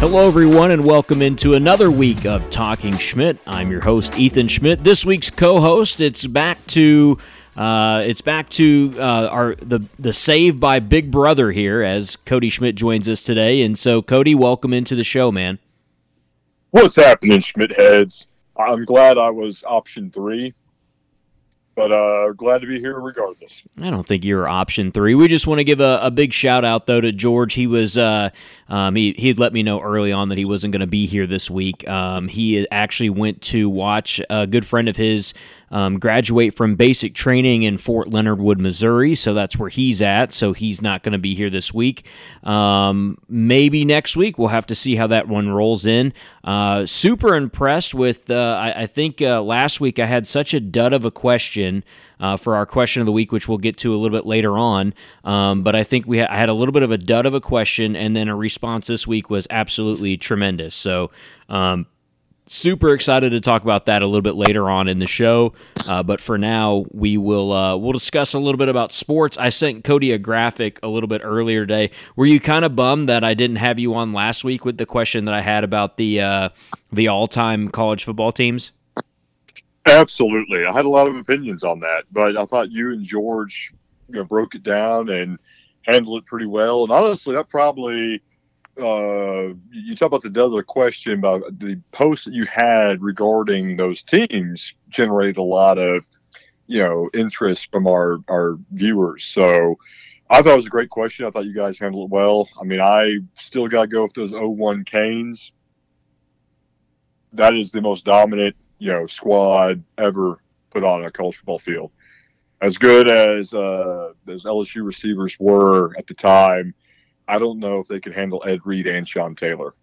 Hello, everyone, and welcome into another week of Talking Schmidt. I'm your host, Ethan Schmidt. This week's co-host, it's back to uh, it's back to uh, our the the save by Big Brother here as Cody Schmidt joins us today. And so, Cody, welcome into the show, man. What's happening, Schmidt heads? I'm glad I was option three but uh, glad to be here regardless. I don't think you're option three. We just want to give a, a big shout out though to George. He was uh, um, he he had let me know early on that he wasn't going to be here this week. Um, he actually went to watch a good friend of his um, graduate from basic training in Fort Leonard Wood, Missouri. So that's where he's at. So he's not going to be here this week. Um, maybe next week. We'll have to see how that one rolls in. Uh, super impressed with, uh, I, I, think uh, last week I had such a dud of a question. Uh, for our question of the week, which we'll get to a little bit later on. Um, but I think we ha- I had a little bit of a dud of a question, and then a response this week was absolutely tremendous. So um, super excited to talk about that a little bit later on in the show. Uh, but for now, we will uh, we'll discuss a little bit about sports. I sent Cody a graphic a little bit earlier today. Were you kind of bummed that I didn't have you on last week with the question that I had about the uh, the all time college football teams? Absolutely, I had a lot of opinions on that, but I thought you and George you know, broke it down and handled it pretty well. And honestly, that probably uh, you talk about the other question about the post that you had regarding those teams generated a lot of you know interest from our our viewers. So i thought it was a great question. I thought you guys handled it well. I mean i still got to go with those 01 canes. That is the most dominant you know squad ever put on a college football field as good as uh, those lsu receivers were at the time I don't know if they could handle Ed Reed and Sean Taylor.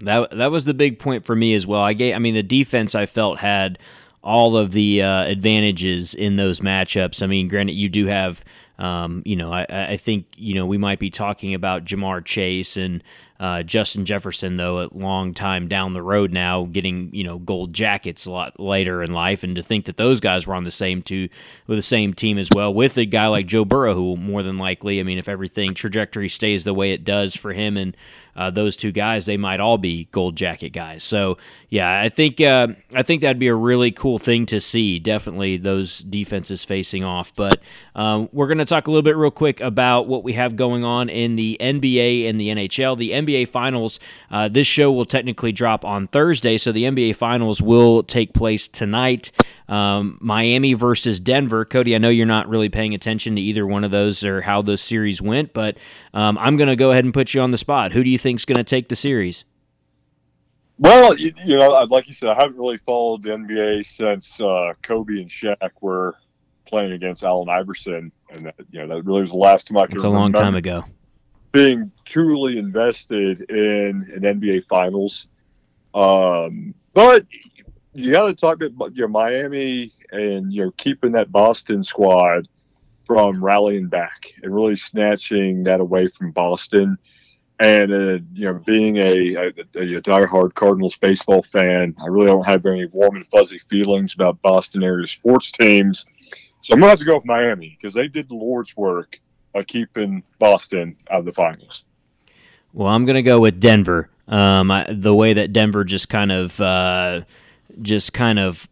That that was the big point for me as well. I gave, I mean, the defense I felt had all of the uh, advantages in those matchups. I mean, granted, you do have, um, you know, I, I think you know we might be talking about Ja'Marr Chase and uh, Justin Jefferson, though, a long time down the road now, getting you know gold jackets a lot later in life, and to think that those guys were on the same two with the same team as well, with a guy like Joe Burrow, who more than likely, I mean, if everything trajectory stays the way it does for him and uh, those two guys, they might all be gold jacket guys. So yeah, I think uh, I think that'd be a really cool thing to see. Definitely those defenses facing off. But um, we're going to talk a little bit real quick about what we have going on in the NBA and the NHL. The NBA Finals. Uh, this show will technically drop on Thursday, so the NBA Finals will take place tonight. Um, Miami versus Denver. Cody, I know you're not really paying attention to either one of those or how those series went, but um, I'm going to go ahead and put you on the spot. Who do you think is going to take the series? Well, you, you, know, like you said, I haven't really followed the NBA since uh, Kobe and Shaq were playing against Allen Iverson, and that, you know that really was the last time I can. It's a long time ago. Being truly invested in an NBA Finals, um, but you got to talk about your Miami and you know keeping that Boston squad from rallying back and really snatching that away from Boston. And uh, you know, being a, a, a diehard Cardinals baseball fan, I really don't have any warm and fuzzy feelings about Boston area sports teams. So I'm gonna have to go with Miami because they did the Lord's work by keeping Boston out of the finals. Well, I'm gonna go with Denver. Um, I, the way that Denver just kind of uh, just kind of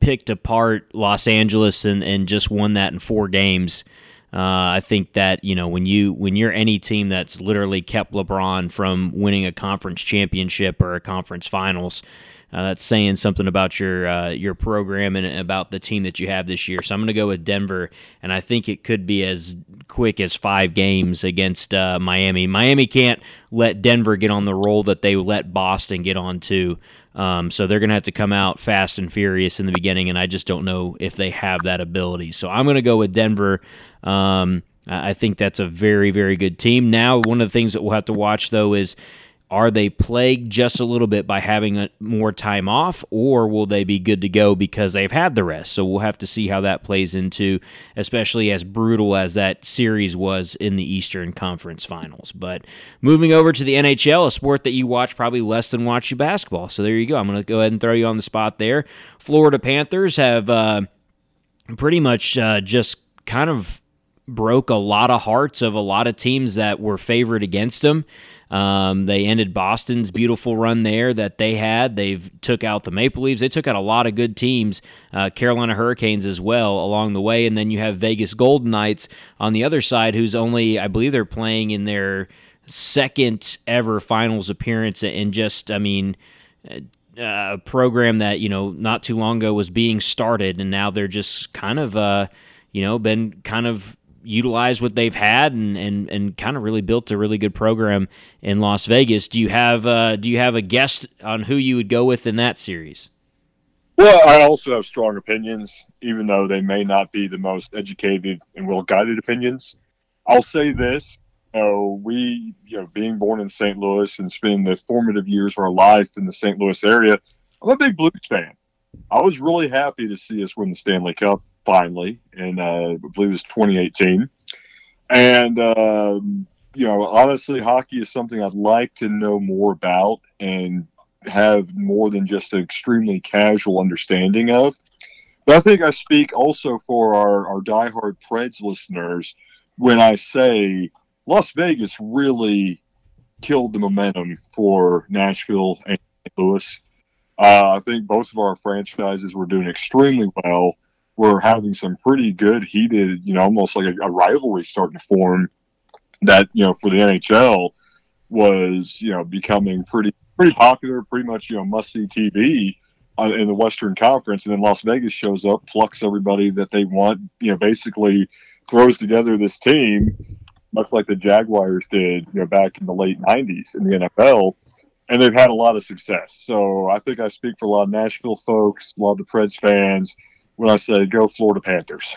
picked apart Los Angeles and, and just won that in four games. Uh, I think that you know when you when you're any team that's literally kept LeBron from winning a conference championship or a conference finals, uh, that's saying something about your uh, your program and about the team that you have this year. So I'm going to go with Denver, and I think it could be as quick as five games against uh, Miami. Miami can't let Denver get on the roll that they let Boston get on to. Um, so they're going to have to come out fast and furious in the beginning, and I just don't know if they have that ability. So I'm going to go with Denver. Um, I think that's a very, very good team. Now, one of the things that we'll have to watch, though, is are they plagued just a little bit by having a, more time off, or will they be good to go because they've had the rest? So we'll have to see how that plays into, especially as brutal as that series was in the Eastern Conference Finals. But moving over to the NHL, a sport that you watch probably less than watch you basketball. So there you go. I'm going to go ahead and throw you on the spot there. Florida Panthers have uh, pretty much uh, just kind of broke a lot of hearts of a lot of teams that were favored against them. Um, they ended Boston's beautiful run there that they had. They've took out the Maple Leafs. They took out a lot of good teams, uh, Carolina Hurricanes as well along the way. And then you have Vegas Golden Knights on the other side, who's only, I believe, they're playing in their second ever finals appearance. And just, I mean, a program that you know not too long ago was being started, and now they're just kind of, uh, you know, been kind of utilized what they've had and, and, and kind of really built a really good program in Las Vegas. Do you have uh, do you have a guest on who you would go with in that series? Well, I also have strong opinions, even though they may not be the most educated and well guided opinions. I'll say this: you know, we, you know, being born in St. Louis and spending the formative years of our life in the St. Louis area, I'm a big Blues fan. I was really happy to see us win the Stanley Cup finally, and uh, I believe it was 2018. And um, you know, honestly, hockey is something I'd like to know more about and have more than just an extremely casual understanding of. But I think I speak also for our, our diehard Preds listeners when I say Las Vegas really killed the momentum for Nashville and Louis. Uh, I think both of our franchises were doing extremely well we're having some pretty good heated, you know, almost like a, a rivalry starting to form that, you know, for the NHL was, you know, becoming pretty pretty popular, pretty much, you know, must see TV uh, in the Western Conference. And then Las Vegas shows up, plucks everybody that they want, you know, basically throws together this team, much like the Jaguars did, you know, back in the late 90s in the NFL. And they've had a lot of success. So I think I speak for a lot of Nashville folks, a lot of the Preds fans when I say go Florida Panthers.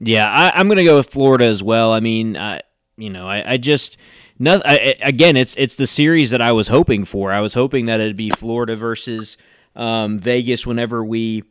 Yeah, I, am going to go with Florida as well. I mean, I, you know, I, I just no, I, again, it's it's the series that I was hoping for. I was hoping that it'd be Florida versus um, Vegas whenever we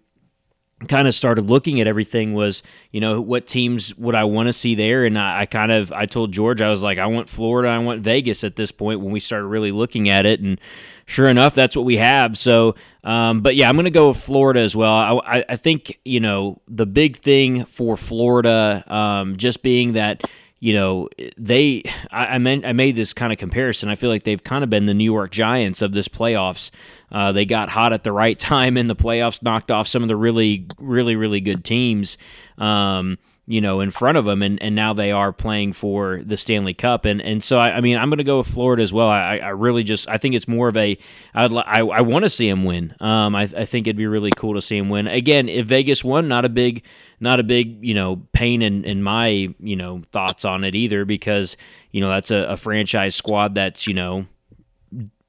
kind of started looking at everything was you know what teams would i want to see there? And I, I, kind of i told george i was like i want florida i want vegas at this point when we started really looking at it and sure enough that's what we have. So um, but yeah i'm going to go with florida as well. I, I, think you know the big thing for florida um, just being that you know they I, I meant I made this kind of comparison I feel like they've kind of been the New York Giants of this playoffs uh, they got hot at the right time in the playoffs, knocked off some of the really, really, really good teams. Um, you know, in front of them, and, and now they are playing for the Stanley Cup, and and so I, I mean I'm going to go with Florida as well. I, I really just I think it's more of a I'd, I I want to see him win. Um, I, I think it'd be really cool to see him win again. If Vegas won, not a big not a big you know pain in in my you know thoughts on it either because you know that's a, a franchise squad that's you know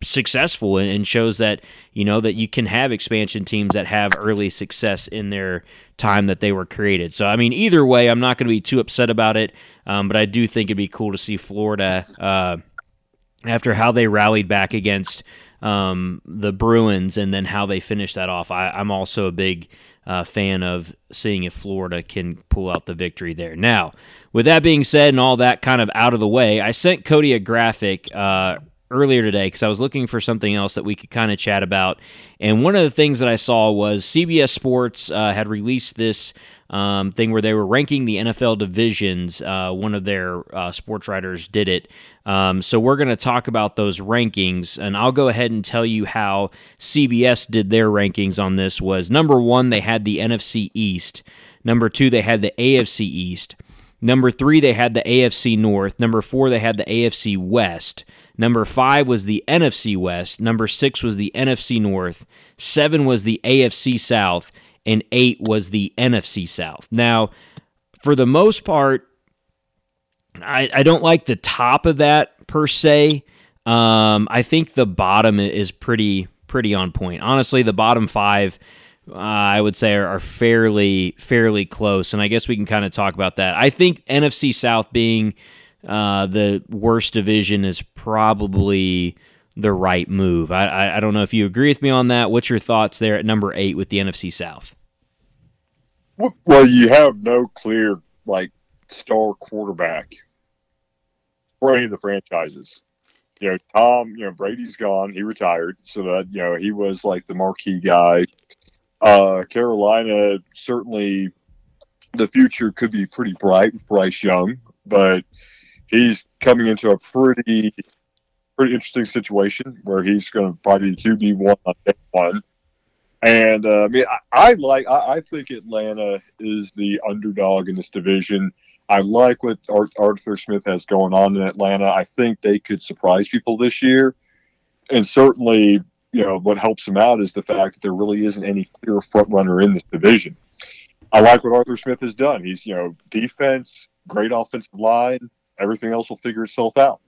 successful and shows that you know that you can have expansion teams that have early success in their time that they were created. So I mean, either way, I'm not going to be too upset about it, um, but I do think it'd be cool to see Florida uh, after how they rallied back against um, the Bruins and then how they finished that off. I, am also a big uh, fan of seeing if Florida can pull out the victory there. Now, with that being said and all that kind of out of the way, I sent Cody a graphic uh, earlier today because I was looking for something else that we could kind of chat about. And one of the things that I saw was CBS Sports uh, had released this um, thing where they were ranking the NFL divisions. Uh, one of their uh, sports writers did it. Um, so we're going to talk about those rankings, and I'll go ahead and tell you how CBS did their rankings on this. Was number one they had the NFC East. Number two they had the AFC East. Number three, they had the AFC North. Number four, they had the AFC West. Number five was the NFC West. Number six was the NFC North. Seven was the AFC South. And eight was the NFC South. Now, for the most part, I, I don't like the top of that per se. Um, I think the bottom is pretty pretty on point. Honestly, the bottom five, uh, I would say, are, are, fairly fairly close, and I guess we can kind of talk about that. I think NFC South being uh, the worst division is probably the right move. I, I, I don't know if you agree with me on that. What's your thoughts there at number eight with the NFC South? Well, you have no clear like star quarterback for any of the franchises. You know, Tom, you know, Brady's gone. He retired. So that, you know, he was like the marquee guy. Uh, Carolina, certainly the future could be pretty bright with Bryce Young, but he's coming into a pretty pretty interesting situation where he's going to probably QB one on day one. And uh, I mean, I, I like. I, I, think Atlanta is the underdog in this division. I like what Arthur Smith has going on in Atlanta. I think they could surprise people this year, and certainly, you know, what helps them out is the fact that there really isn't any clear front runner in this division. I like what Arthur Smith has done. He's, you know, defense, great offensive line. Everything else will figure itself out.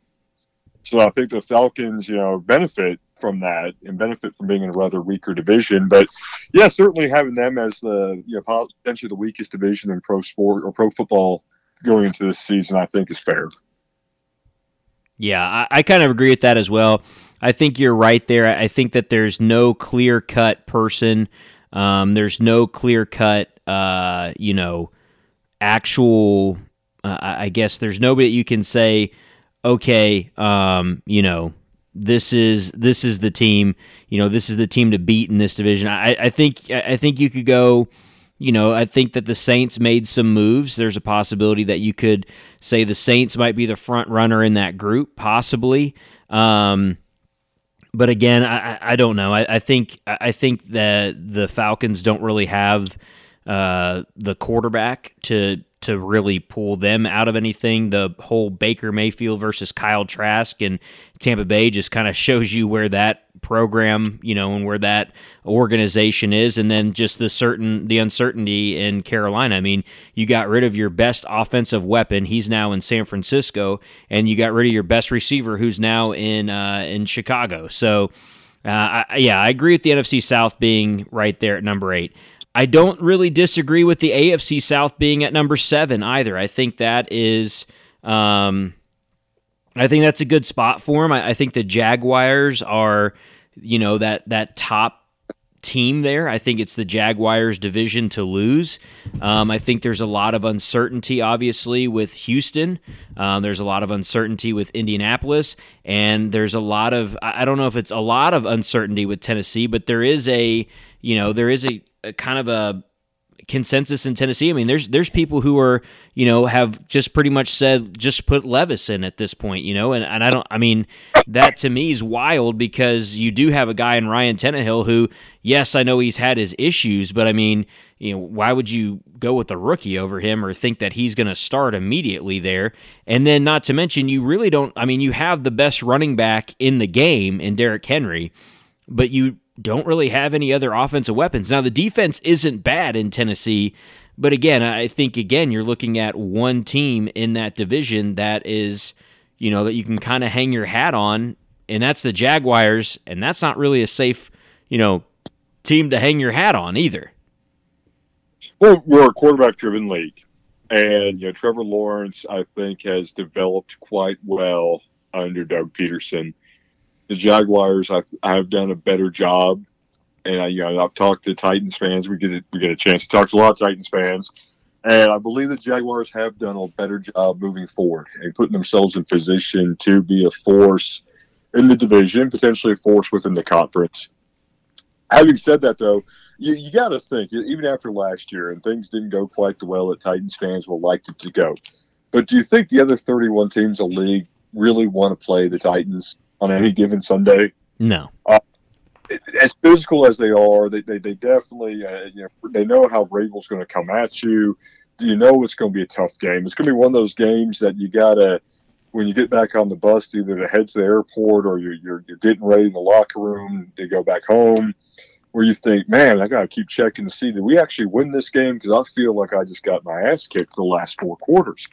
So I think the Falcons, you know, benefit from that and benefit from being in a rather weaker division. But yeah, certainly having them as the you know potentially the weakest division in pro sport or pro football going into this season, I think is fair. Yeah, I, I kind of agree with that as well. I think you're right there. I think that there's no clear cut person. Um, there's no clear cut, uh, you know, actual. Uh, I guess there's nobody that you can say, okay, um, you know, this is this is the team. You know, this is the team to beat in this division. I, I think I think you could go. You know, I think that the Saints made some moves. There's a possibility that you could say the Saints might be the front runner in that group, possibly. Um, but again, I, I don't know. I, I think I think that the Falcons don't really have uh, the quarterback to to really pull them out of anything. The whole Baker Mayfield versus Kyle Trask and Tampa Bay just kind of shows you where that program, you know, and where that organization is, and then just the certain the uncertainty in Carolina. I mean, you got rid of your best offensive weapon; he's now in San Francisco, and you got rid of your best receiver, who's now in uh, in Chicago. So, uh, I, yeah, I agree with the NFC South being right there at number eight. I don't really disagree with the AFC South being at number seven either. I think that is, um, I think that's a good spot for them. I, I think the Jaguars are, you know, that that top team there. I think it's the Jaguars division to lose. Um, I think there's a lot of uncertainty, obviously, with Houston. Um, there's a lot of uncertainty with Indianapolis, and there's a lot of I don't know if it's a lot of uncertainty with Tennessee, but there is a you know there is a, a kind of a consensus in Tennessee. I mean, there's there's people who are you know have just pretty much said just put Levis in at this point, you know, and, and I don't. I mean, that to me is wild because you do have a guy in Ryan Tannehill who, yes, I know he's had his issues, but I mean, you know, why would you go with a rookie over him or think that he's going to start immediately there? And then, not to mention, you really don't. I mean, you have the best running back in the game in Derrick Henry, but you don't really have any other offensive weapons. Now, the defense isn't bad in Tennessee, but again, I think, again, you're looking at one team in that division that is, you know, that you can kind of hang your hat on, and that's the Jaguars, and that's not really a safe, you know, team to hang your hat on either. Well, we're a quarterback driven league. And, you know, Trevor Lawrence, I think, has developed quite well under Doug Pederson the Jaguars, I, I've done a better job. And I, you know, I've talked to Titans fans. We get a, we get a chance to talk to a lot of Titans fans, and I believe the Jaguars have done a better job moving forward and putting themselves in position to be a force in the division, potentially a force within the conference. Having said that, though, you, you got to think even after last year and things didn't go quite the well that Titans fans would like it to go. But do you think the other 31 teams in the league really want to play the Titans? On any given Sunday. No. Uh, as physical as they are, they, they, they definitely uh, you know they know how Vrabel's going to come at you. You know it's going to be a tough game. It's going to be one of those games that you gotta when you get back on the bus, either to head to the airport or you're, you're, you're getting ready in the locker room to go back home, where you think, man, I got to keep checking to see did we actually win this game because I feel like I just got my ass kicked the last four quarters.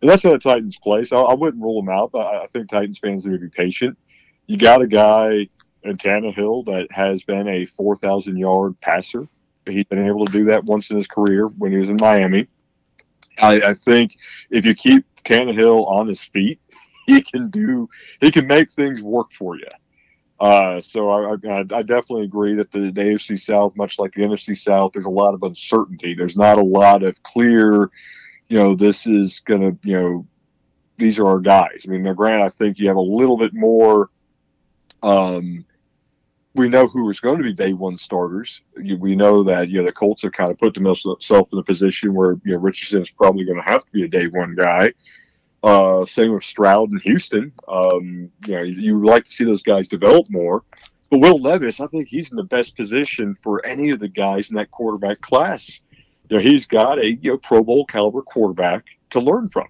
And that's how the Titans play. So I, I wouldn't rule them out. But I, I think Titans fans need to be patient you got a guy in Tannehill that has been a 4,000 yard passer. He's been able to do that once in his career when he was in Miami. I, I think if you keep Tannehill on his feet, he can do he can make things work for you. Uh, so I, I, I, definitely agree that the, the, AFC South, much like the NFC South, there's a lot of uncertainty. There's not a lot of clear, you know, this is going to, you know, these are our guys. I mean, now, Grant, I think you have a little bit more um, we know who is going to be day one starters. We know that you know the Colts have kind of put themselves in a position where you know Richardson is probably going to have to be a day one guy. Uh, same with Stroud and Houston. Um, you know, you would like to see those guys develop more. But Will Levis, I think he's in the best position for any of the guys in that quarterback class. You know, he's got a you know Pro Bowl caliber quarterback to learn from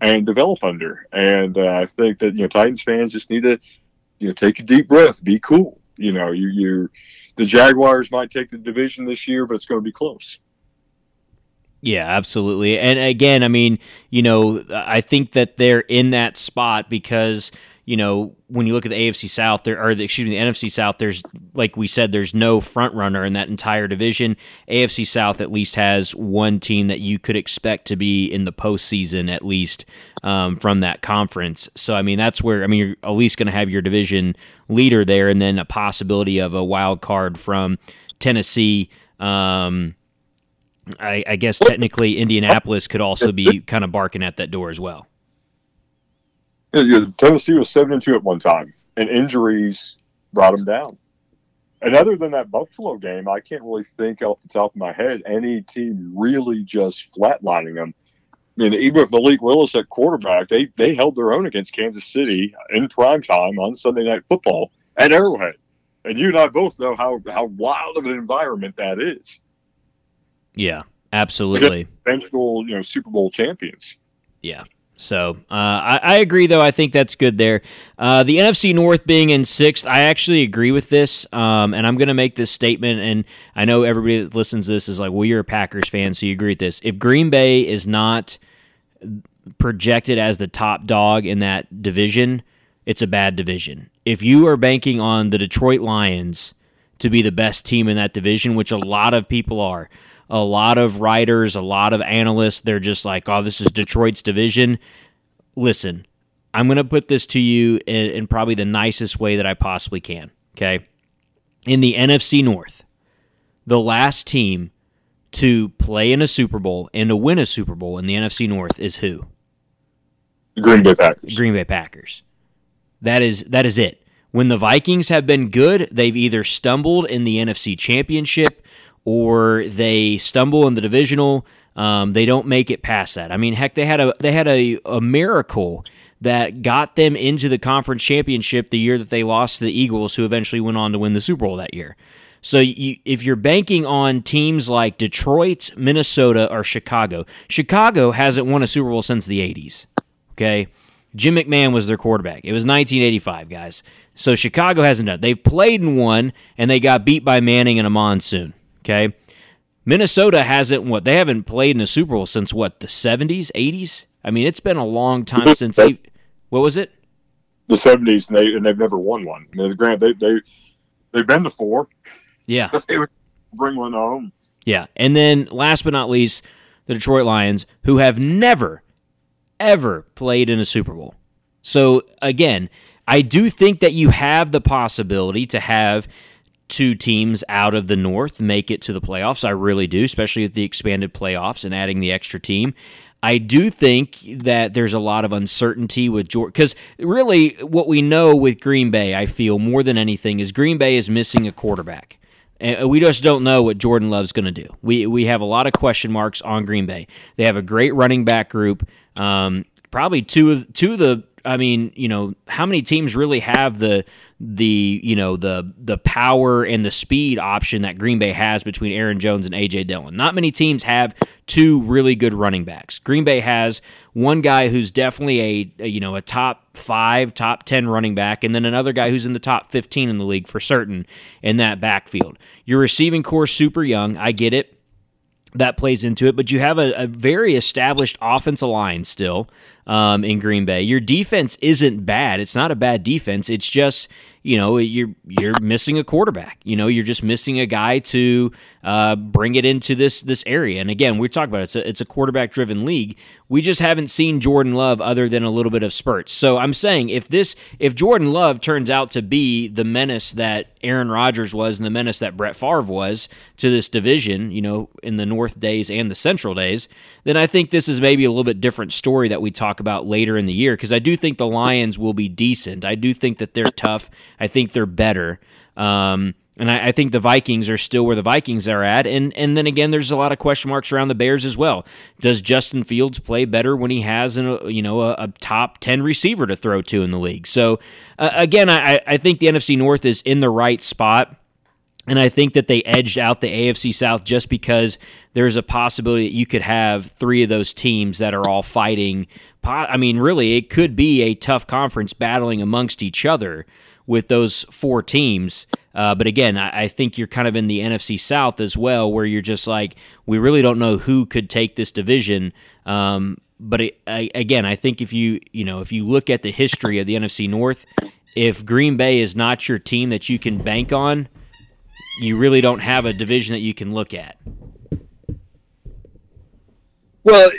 and develop under. And uh, I think that you know Titans fans just need to you know take a deep breath, be cool. You know, you you the Jaguars might take the division this year, but it's going to be close. Yeah, absolutely. And again, I mean, you know, I think that they're in that spot because you know, when you look at the AFC South, there or the, excuse me, the NFC South, there's like we said, there's no front runner in that entire division. AFC South at least has one team that you could expect to be in the postseason at least um, from that conference. So I mean, that's where I mean you're at least going to have your division leader there, and then a possibility of a wild card from Tennessee. Um, I, I guess technically Indianapolis could also be kind of barking at that door as well. Tennessee was seven and two at one time, and injuries brought them down. And other than that Buffalo game, I can't really think off the top of my head any team really just flatlining them. I mean, even with Malik Willis at quarterback, they they held their own against Kansas City in prime time on Sunday Night Football at Arrowhead. And you and I both know how how wild of an environment that is. Yeah, absolutely. Eventual, you know, Super Bowl champions. Yeah, so uh, I, I, agree, though. I think that's good there. Uh, the NFC North being in sixth, I actually agree with this, um, and I'm going to make this statement. And I know everybody that listens to this is like, "Well, you're a Packers fan, so you agree with this." If Green Bay is not projected as the top dog in that division, it's a bad division. If you are banking on the Detroit Lions to be the best team in that division, which a lot of people are, a lot of writers, a lot of analysts, they're just like, oh, this is Detroit's division. Listen, I'm going to put this to you in, in, probably the nicest way that I possibly can. Okay. In the NFC North, the last team to play in a Super Bowl and to win a Super Bowl in the NFC North is who? Green Bay Packers. Green Bay Packers. That is that is it. When the Vikings have been good, they've either stumbled in the NFC Championship or they stumble in the divisional. Um, they don't make it past that. I mean, heck, they had a they had a, a miracle that got them into the conference championship the year that they lost to the Eagles, who eventually went on to win the Super Bowl that year. So you, if you're banking on teams like Detroit, Minnesota, or Chicago, Chicago hasn't won a Super Bowl since the 80s. Okay. Jim McMahon was their quarterback. It was 1985, guys. So Chicago hasn't done. They've played in one, and they got beat by Manning in a monsoon. Okay. Minnesota hasn't what they haven't played in a Super Bowl since what the 70s, 80s. I mean, it's been a long time since they. What was it? The 70s, and they and they've never won one. I mean, grant they they they've been to four. Yeah, they would bring one home. Yeah, and then last but not least, the Detroit Lions, who have never, ever played in a Super Bowl. So again, I do think that you have the possibility to have two teams out of the North make it to the playoffs. I really do, especially with the expanded playoffs and adding the extra team. I do think that there's a lot of uncertainty with Jordan because really what we know with Green Bay, I feel more than anything, is Green Bay is missing a quarterback. And we just don't know what Jordan Love's going to do. We we have a lot of question marks on Green Bay. They have a great running back group. Um, probably two of two of the. I mean, you know, how many teams really have the the you know the the power and the speed option that Green Bay has between Aaron Jones and AJ Dillon. Not many teams have two really good running backs. Green Bay has one guy who's definitely a, a, you know a top 5, top 10 running back and then another guy who's in the top 15 in the league for certain in that backfield. Your receiving core super young, I get it. That plays into it, but you have a, a very established offensive line still um, in Green Bay. Your defense isn't bad. It's not a bad defense. It's just you know you're you're missing a quarterback. You know you're just missing a guy to uh, bring it into this this area. And again, we talked about it. It's a, it's a quarterback driven league. We just haven't seen Jordan Love other than a little bit of spurts. So I'm saying if this if Jordan Love turns out to be the menace that Aaron Rodgers was and the menace that Brett Favre was to this division, you know, in the North days and the Central days, then I think this is maybe a little bit different story that we talk about later in the year because I do think the Lions will be decent. I do think that they're tough. I think they're better. Um, And I, I, think the Vikings are still where the Vikings are at. And and then again, there's a lot of question marks around the Bears as well. Does Justin Fields play better when he has an, you know a, a top ten receiver to throw to in the league? So uh, again, I, I think the NFC North is in the right spot. And I think that they edged out the AFC South just because there's a possibility that you could have three of those teams that are all fighting. I mean, really, it could be a tough conference battling amongst each other with those four teams. Uh, but again, I, I, think you're kind of in the NFC South as well, where you're just like, we really don't know who could take this division. Um, but it, I, again, I think if you you know if you look at the history of the NFC North, if Green Bay is not your team that you can bank on, you really don't have a division that you can look at. Well,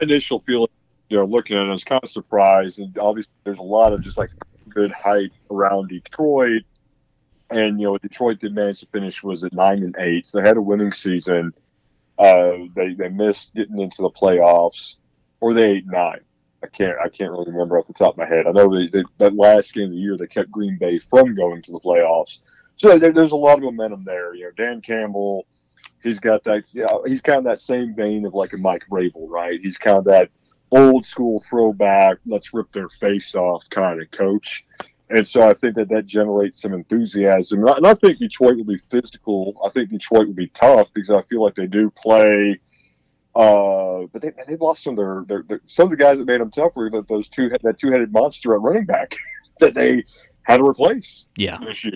initial feeling, you know, looking at it, I was kind of surprised, and obviously there's a lot of just like good hype around Detroit, and you know, Detroit did manage to finish was at nine and eight, so they had a winning season. Uh, they they missed getting into the playoffs, or they eight nine. I can't I can't really remember off the top of my head. I know they, they, that last game of the year they kept Green Bay from going to the playoffs. So there, there's a lot of momentum there. You know, Dan Campbell, he's got that. You know, he's kind of that same vein of like a Mike Vrabel, right? He's kind of that old school throwback, let's rip their face off kind of coach. And so I think that that generates some enthusiasm. And I think Detroit will be physical. I think Detroit will be tough because I feel like they do play. Uh, but they they've lost some of their, their, their, some of the guys that made them tougher. That those two that two headed monster at running back that they had to replace. Yeah. This year.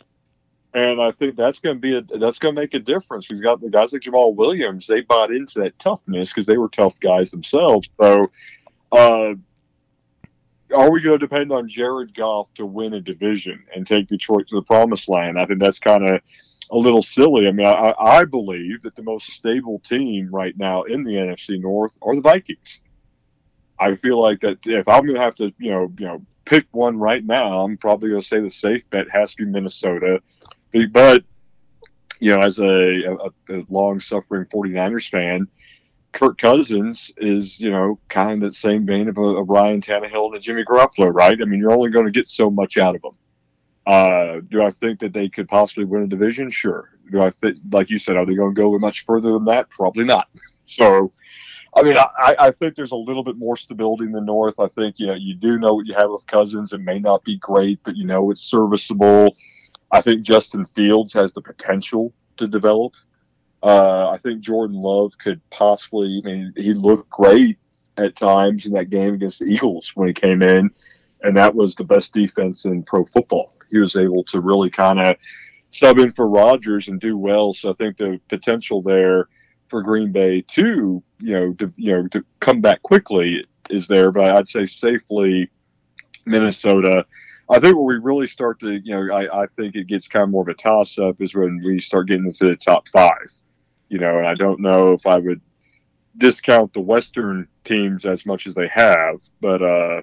And I think that's going to be a that's going to make a difference. He's got the guys like Jamaal Williams. They bought into that toughness because they were tough guys themselves. So, uh, are we going to depend on Jared Goff to win a division and take Detroit to the promised land? I think that's kind of a little silly. I mean, I, I believe that the most stable team right now in the NFC North are the Vikings. I feel like that if I'm going to have to, you know, you know, pick one right now, I'm probably going to say the safe bet has to be Minnesota but you know, as a, a, a long suffering 49ers fan, Kirk Cousins is, you know, kind of that same vein of a, a Ryan Tannehill and a Jimmy Garoppolo, right? I mean, you're only going to get so much out of them. Uh, do I think that they could possibly win a division? Sure. Do I think, like you said, are they going to go much further than that? Probably not. So, I mean, I, I think there's a little bit more stability in the North. I think, you know, you do know what you have with Cousins. It may not be great, but you know it's serviceable. I think Justin Fields has the potential to develop. Uh, I think Jordan Love could possibly. I mean, he looked great at times in that game against the Eagles when he came in, and that was the best defense in pro football. He was able to really kind of sub in for Rodgers and do well. So I think the potential there for Green Bay to you know to you know to come back quickly is there. But I'd say safely Minnesota I think where we really start to, you know, I, I think it gets kind of more of a toss up is when we start getting into the top five. You know, and I don't know if I would discount the Western teams as much as they have, but uh,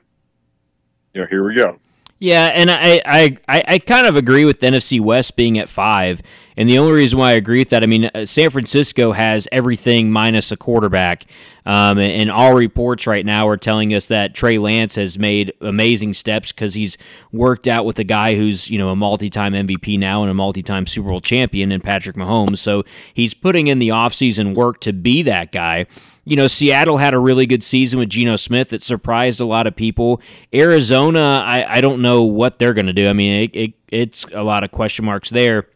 you know, here we go. Yeah, and I, I, I, kind of agree with NFC West being at five. And the only reason why I agree with that, I mean, uh, San Francisco has everything minus a quarterback. Um, and all reports right now are telling us that Trey Lance has made amazing steps because he's worked out with a guy who's, you know, a multi time MVP now and a multi time Super Bowl champion in Patrick Mahomes. So he's putting in the offseason work to be that guy you know, Seattle had a really good season with Geno Smith that surprised a lot of people. Arizona, I, I don't know what they're going to do. I mean, it, it, it's a lot of question marks there.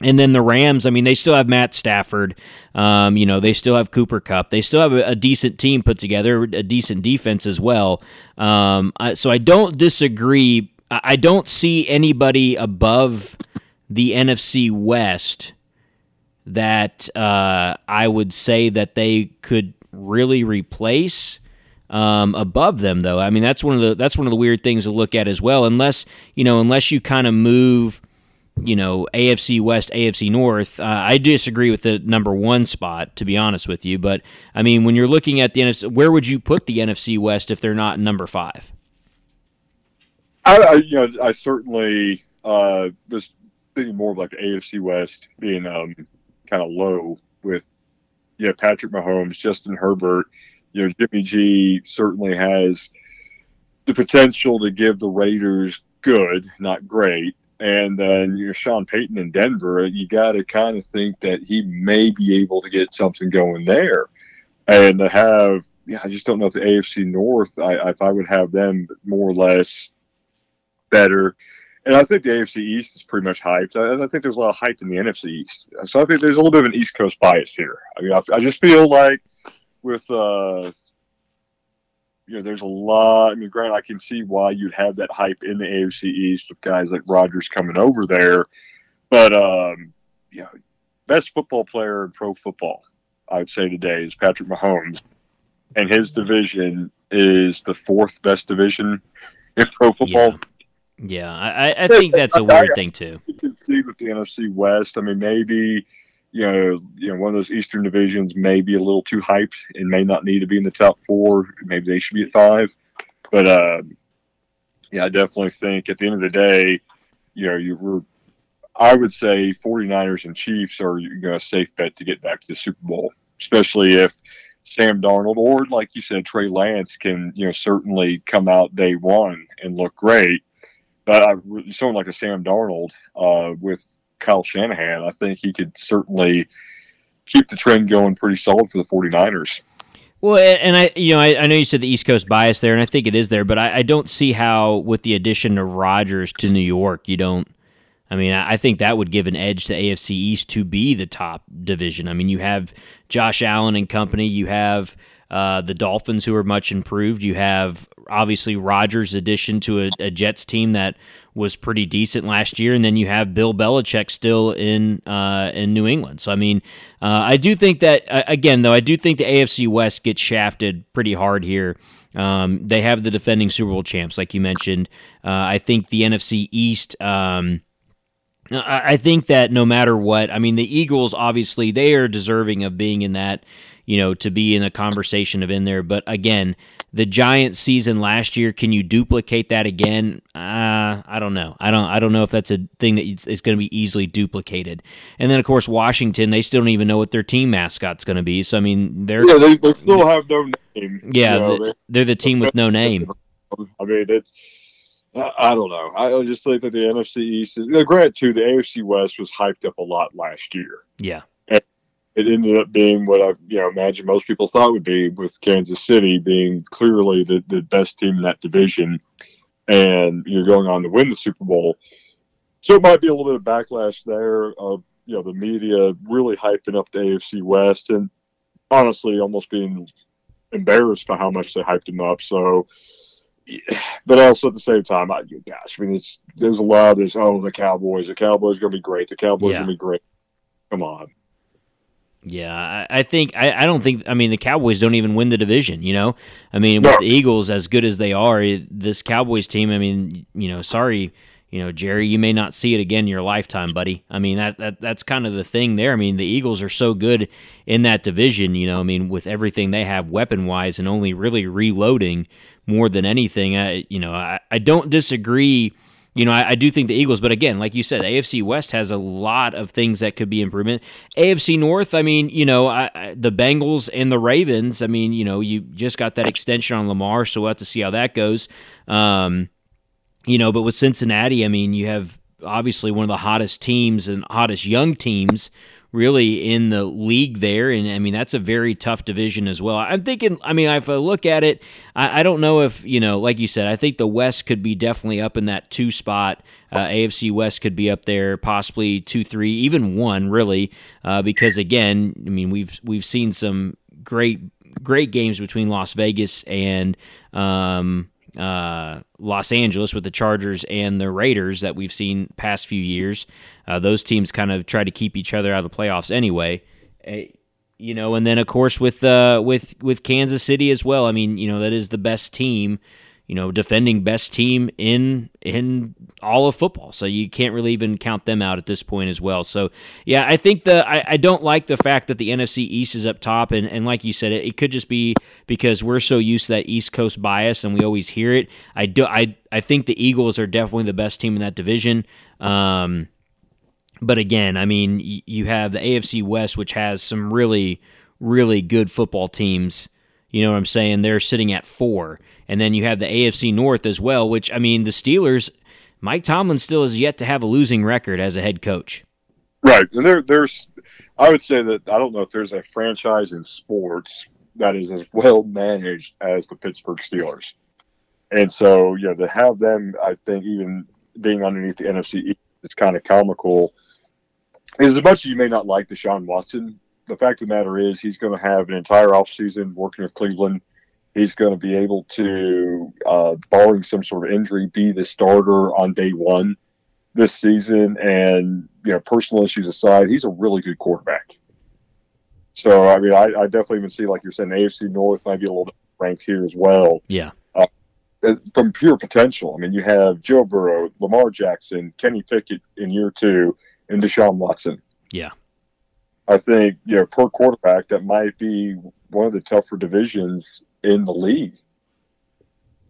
And then the Rams, I mean, they still have Matt Stafford. Um, you know, they still have Cooper Kupp. They still have a, a decent team put together, a decent defense as well. Um, I, so I don't disagree. I, I don't see anybody above the NFC West that uh, I would say that they could really replace. Um, above them though i mean that's one of the that's one of the weird things to look at as well unless you know unless you kind of move you know, AFC West, AFC North. Uh, I disagree with the number one spot, to be honest with you. But I mean, when you're looking at the NFC, where would you put the NFC West if they're not number five? I, I you know, I certainly uh, was thinking more of like the AFC West being um, kind of low with yeah Patrick Mahomes, Justin Herbert. You know, Jimmy G certainly has the potential to give the Raiders good, not great and then you're Sean Payton in Denver, you got to kind of think that he may be able to get something going there. And to have, yeah, I just don't know if the AFC North, I, if I would have them more or less better. And I think the AFC East is pretty much hyped. I, I think there's a lot of hype in the NFC East. So I think there's a little bit of an East Coast bias here. I mean, I, I just feel like with uh, you know, there's a lot. I mean, Grant, I can see why you'd have that hype in the AFC East with guys like Rodgers coming over there. But, um, you know, best football player in pro football, I would say today, is Patrick Mahomes. And his division is the fourth best division in pro football. Yeah, yeah I, I think that's a weird thing, too. You can see with the NFC West, I mean, maybe – you know, you know, one of those Eastern divisions may be a little too hyped and may not need to be in the top four. Maybe they should be at five. But uh, yeah, I definitely think at the end of the day, you know, you were, I would say 49ers and Chiefs are you know, a safe bet to get back to the Super Bowl, especially if Sam Darnold or, like you said, Trey Lance can, you know, certainly come out day one and look great. But I, someone like a Sam Darnold uh, with Kyle Shanahan, I think he could certainly keep the trend going pretty solid for the 49ers. Well, and I, you know, I, I, know you said the East Coast bias there, and I think it is there, but I, I, don't see how, with the addition of Rodgers to New York, you don't. I mean, I think that would give an edge to AFC East to be the top division. I mean, you have Josh Allen and company, you have uh, the Dolphins, who are much improved. You have obviously Rodgers' addition to a, a, Jets team that was pretty decent last year, and then you have Bill Belichick still in uh, in New England. So I mean, uh, I do think that uh, again, though, I do think the AFC West gets shafted pretty hard here. Um, they have the defending Super Bowl champs, like you mentioned. Uh, I think the NFC East. Um, I think that no matter what, I mean, the Eagles obviously they are deserving of being in that you know, to be in the conversation of in there. But again, the Giants season last year, can you duplicate that again? Uh, I don't know. I don't. I don't know if that's a thing that it's, going to be easily duplicated. And then of course Washington, they still don't even know what their team mascot's going to be. So I mean, they're yeah, they, they still have no name. Yeah, you know, the, they're the team with no name. I mean, it's. I don't know. I just think that the NFC East, is, granted, too, the AFC West was hyped up a lot last year. Yeah it ended up being what I you know imagine most people thought would be with Kansas City being clearly the, the best team in that division and you're going on to win the Super Bowl. So it might be a little bit of backlash there of you know the media really hyping up the AFC West and honestly almost being embarrassed by how much they hyped him up. So but also at the same time, I gosh, I mean, it's there's a lot of this. Oh, the Cowboys, the Cowboys are going to be great. The Cowboys yeah. are going to be great. Come on, yeah, I, I think I, I, don't think I mean the Cowboys don't even win the division. You know, I mean with the Eagles as good as they are, eh, this Cowboys team. I mean, you know, sorry, you know, Jerry, you may not see it again in your lifetime, buddy. I mean that, that that's kind of the thing there. I mean the Eagles are so good in that division. You know, I mean with everything they have weapon wise and only really reloading more than anything. I you know I, I don't disagree you know, I, I, do think the Eagles, but again, like you said, AFC West has a lot of things that could be improvement. AFC North, I mean, you know, I, I, the Bengals and the Ravens. I mean, you know, you just got that extension on Lamar, so we'll have to see how that goes. Um, you know, but with Cincinnati, I mean, you have obviously one of the hottest teams and hottest young teams really in the league there. And I mean, that's a very tough division as well. I'm thinking, I mean, if I look at it, I, I don't know if, you know, like you said, I think the West could be definitely up in that two spot. Uh, AFC West could be up there, possibly two, three, even one, really, uh, because again, I mean, we've we've seen some great great games between Las Vegas and um, uh, Los Angeles with the Chargers and the Raiders that we've seen past few years. Uh, those teams kind of try to keep each other out of the playoffs anyway. Uh, you know, and then of course with uh, with with Kansas City as well. I mean, you know, that is the best team you know, defending best team in in all of football. So you can't really even count them out at this point as well. So yeah, I think the I, I don't like the fact that the NFC East is up top, and, and like you said, it, it could just be because we're so used to that East Coast bias and we always hear it. I do I I think the Eagles are definitely the best team in that division. Um, but again, I mean, you have the AFC West, which has some really, really good football teams. You know what I'm saying? They're sitting at four. And then you have the AFC North as well, which, I mean, the Steelers, Mike Tomlin still has yet to have a losing record as a head coach. Right, and there, there's, I would say that I don't know if there's a franchise in sports that is as well managed as the Pittsburgh Steelers, and so you know to have them, I think even being underneath the NFC it's kind of comical. As much as you may not like Deshaun Watson, the fact of the matter is he's going to have an entire offseason working with Cleveland. He's going to be able to, uh, barring some sort of injury, be the starter on day one this season. And, you know, personal issues aside, he's a really good quarterback. So, I mean, I, I definitely even see, like you're saying, AFC North might be a little bit ranked here as well. Yeah. Uh, from pure potential. I mean, you have Joe Burrow, Lamar Jackson, Kenny Pickett in year two, and Deshaun Watson. Yeah. I think, you know, per quarterback, that might be one of the tougher divisions in the league.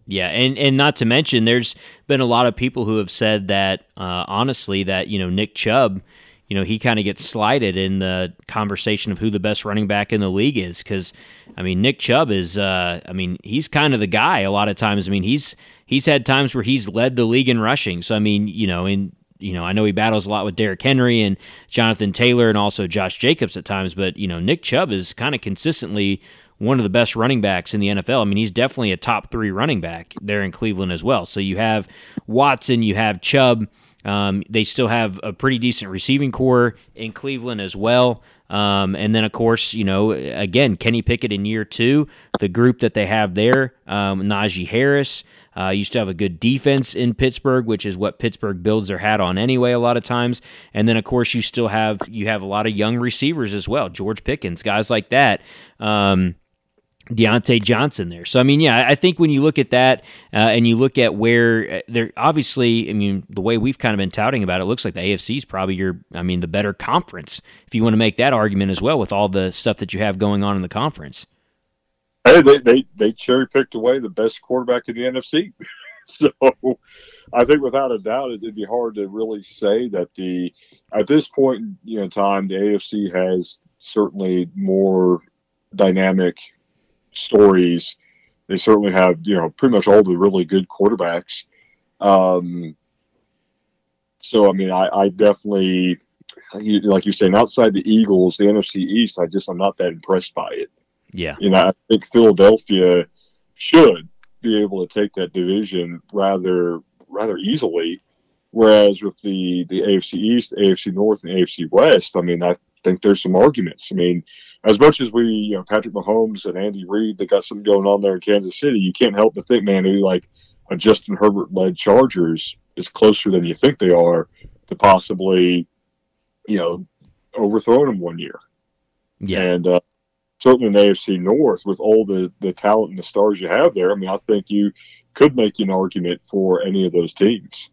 Yeah, and and not to mention, there's been a lot of people who have said that uh, honestly that you know Nick Chubb, you know he kind of gets slighted in the conversation of who the best running back in the league is because I mean Nick Chubb is uh, I mean he's kind of the guy a lot of times. I mean he's he's had times where he's led the league in rushing. So I mean you know in you know, I know he battles a lot with Derrick Henry and Jonathan Taylor and also Josh Jacobs at times, but you know, Nick Chubb is kind of consistently one of the best running backs in the NFL. I mean, he's definitely a top three running back there in Cleveland as well. So you have Watson, you have Chubb. Um, they still have a pretty decent receiving corps in Cleveland as well. Um, and then, of course, you know, again, Kenny Pickett in year two, the group that they have there, um, Najee Harris. Uh, used to have a good defense in Pittsburgh, which is what Pittsburgh builds their hat on anyway. A lot of times, and then of course you still have you have a lot of young receivers as well, George Pickens, guys like that. Um, Diontae Johnson there. So I mean, yeah, I think when you look at that uh, and you look at where uh, they're obviously, I mean, the way we've kind of been touting about it, it looks like the AFC is probably your, I mean, the better conference if you want to make that argument as well with all the stuff that you have going on in the conference. Hey, they they, they cherry picked away the best quarterback in the NFC, so I think without a doubt it'd be hard to really say that the at this point you know time the AFC has certainly more dynamic stories. They certainly have, you know, pretty much all the really good quarterbacks. Um, so, I mean, I, I definitely, like you're saying, outside the Eagles, the NFC East, I just, I'm not that impressed by it. Yeah. You know, I think Philadelphia should be able to take that division rather, rather easily. Whereas with the, the AFC East, AFC North, and AFC West, I mean, I think there's some arguments. I mean, as much as we, you know, Patrick Mahomes and Andy Reid, they got something going on there in Kansas City. You can't help but think, man, maybe like a Justin Herbert led Chargers is closer than you think they are to possibly, you know, overthrowing them one year. Yeah. And uh, certainly in the AFC North, with all the, the talent and the stars you have there, I mean, I think you could make an argument for any of those teams.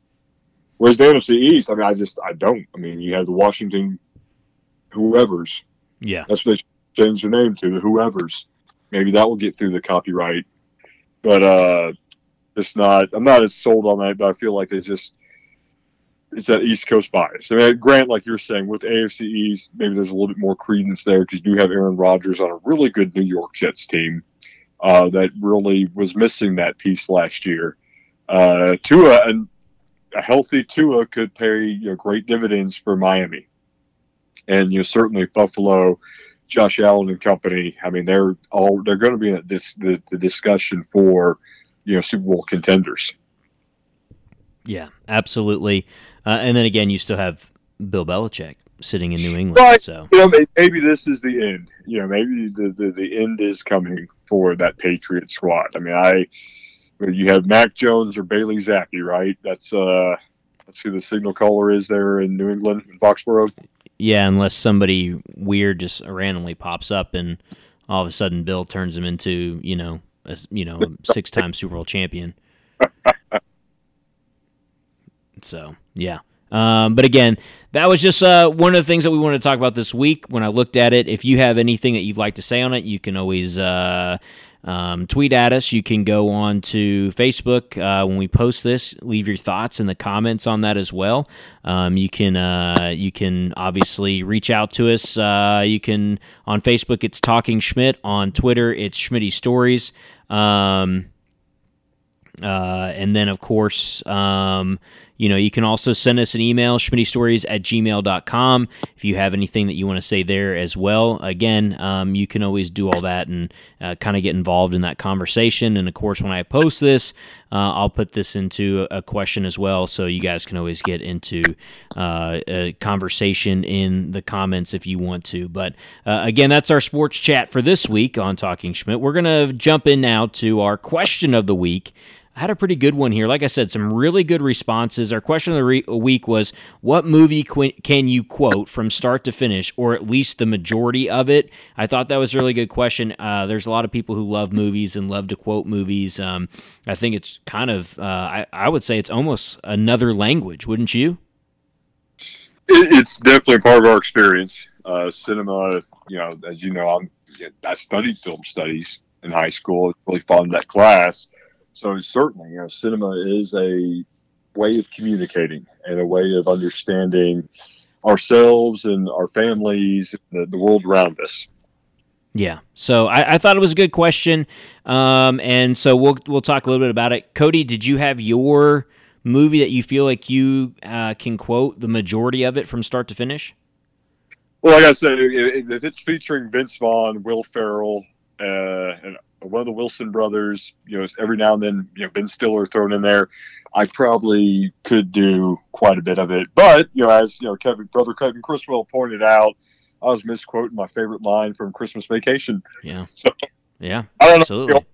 Whereas the NFC East, I mean, I just, I don't. I mean, you have the Washington whoever's. Yeah. That's what they change their name to, the whoever's. Maybe that will get through the copyright. But uh it's not I'm not as sold on that, but I feel like they just it's that East Coast bias. I mean, Grant, like you're saying, with AFC East, maybe there's a little bit more credence there because you do have Aaron Rodgers on a really good New York Jets team uh, that really was missing that piece last year. Uh, Tua and a healthy Tua could pay you know, great dividends for Miami and you know certainly Buffalo, Josh Allen and company. I mean, they're all they're going to be in this the, the discussion for you know Super Bowl contenders. Yeah, absolutely. Uh, and then again, you still have Bill Belichick sitting in New England. Right. So you know, maybe this is the end. You know, maybe the, the, the end is coming for that Patriot squad. I mean, I you have Mac Jones or Bailey Zappe, right? That's uh, that's who the signal caller is there in New England in Foxborough. Yeah, unless somebody weird just randomly pops up and all of a sudden Bill turns him into you know a, you know six time Super Bowl champion. So yeah. Um, but again, that was just uh, one of the things that we wanted to talk about this week. When I looked at it, if you have anything that you'd like to say on it, you can always uh, um, tweet at us. You can go on to Facebook uh, when we post this. Leave your thoughts in the comments on that as well. Um, you can uh, you can obviously reach out to us. Uh, you can on Facebook. It's Talking Schmidt. On Twitter, it's Schmitty Stories. Um, uh, and then, of course, um, you know, you can also send us an email, schmittystories at gmail.com, if you have anything that you want to say there as well. Again, um, you can always do all that and uh, kind of get involved in that conversation. And of course, when I post this, uh, I'll put this into a question as well, so you guys can always get into uh, a conversation in the comments if you want to. But uh, again, that's our sports chat for this week on Talking Schmidt. We're going to jump in now to our question of the week. I had a pretty good one here. Like I said, some really good responses. Our question of the re- week was What movie qu- can you quote from start to finish, or at least the majority of it? I thought that was a really good question. Uh, there's a lot of people who love movies and love to quote movies. Um, I think it's kind of, uh, I, I would say it's almost another language, wouldn't you? It, it's definitely part of our experience. Uh, cinema, you know, as you know, I'm, I studied film studies in high school. It's Really fun that class so certainly, you know, cinema is a way of communicating and a way of understanding ourselves and our families, and the, the world around us. Yeah. So I, I, thought it was a good question, um, and so we'll we'll talk a little bit about it. Cody, did you have your movie that you feel like you uh, can quote the majority of it from start to finish? Well, like I said, if it's featuring Vince Vaughn, Will Ferrell, uh, and one of the Wilson brothers, you know, every now and then, you know, Ben Stiller thrown in there. I probably could do quite a bit of it. But, you know, as, you know, Kevin, brother Kevin Chriswell pointed out, I was misquoting my favorite line from Christmas Vacation. Yeah. So, yeah. I don't absolutely. know.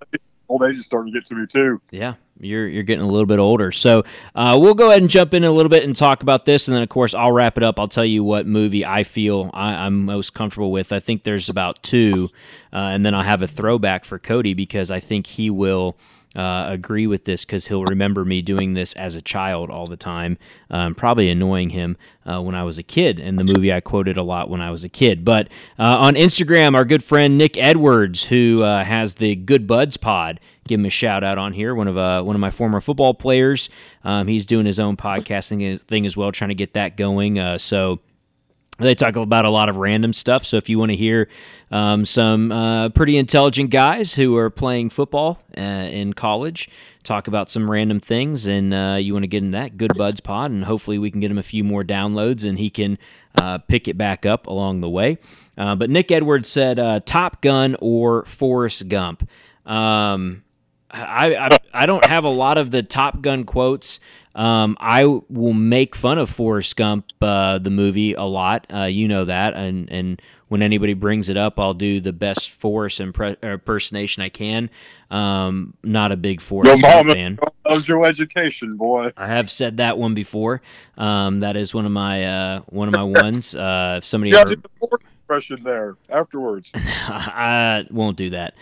Old age is starting to get to me too. Yeah you're you're getting a little bit older. So uh, we'll go ahead and jump in a little bit and talk about this, and then of course I'll wrap it up. I'll tell you what movie I feel I, am most comfortable with. I think there's about two, uh, and then I'll have a throwback for Cody because I think he will uh, agree with this because he'll remember me doing this as a child all the time, um, probably annoying him uh, when I was a kid. And the movie I quoted a lot when I was a kid. But uh, on Instagram, our good friend Nick Edwards, who uh, has the Good Buds Pod, give him a shout out on here. One of uh, one of my former football players. Um, he's doing his own podcasting thing as well, trying to get that going. Uh, so they talk about a lot of random stuff. So if you want to hear um, some uh, pretty intelligent guys who are playing football uh, in college talk about some random things, and uh, you want to get in that Good Buds pod, and hopefully we can get him a few more downloads, and he can uh, pick it back up along the way. Uh, but Nick Edwards said uh, Top Gun or Forrest Gump. Um, I, I, I don't have a lot of the Top Gun quotes. Um, I will make fun of Forrest Gump, uh, the movie, a lot. Uh, you know that, and and when anybody brings it up, I'll do the best Forrest impre- impersonation I can. Um, not a big Forrest Your fan. How's your education, boy? I have said that one before. Um, that is one of my uh, one of my ones. Uh, if somebody yeah, ever... the impression there afterwards, I won't do that.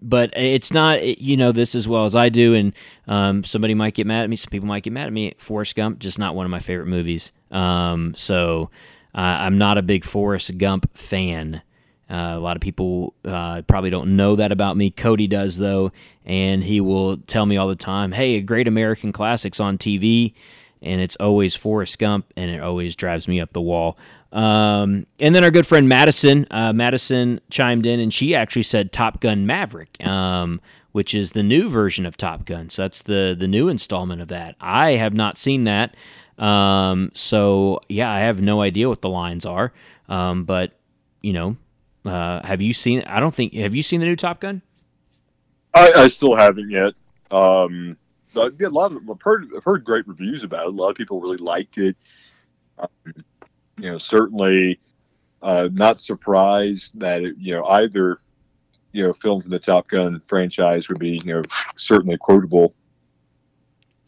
But it's not you know this as well as I do, and um, somebody might get mad at me. Some people might get mad at me. Forrest Gump, just not one of my favorite movies. Um, so uh, I'm not a big Forrest Gump fan. Uh, a lot of people uh, probably don't know that about me. Cody does though, and he will tell me all the time, "Hey, a great American classics on TV." And it's always Forrest Gump, and it always drives me up the wall. Um, and then our good friend Madison, uh, Madison chimed in and she actually said Top Gun Maverick, um, which is the new version of Top Gun. So that's the the new installment of that. I have not seen that. Um, so yeah, I have no idea what the lines are. Um, but you know, uh, have you seen? I don't think. Have you seen the new Top Gun? I, I still haven't yet. Um, but yeah, a lot of I've heard I've heard great reviews about it. A lot of people really liked it. Um, you know, certainly uh, not surprised that it, you know either you know film from the Top Gun franchise would be you know certainly quotable.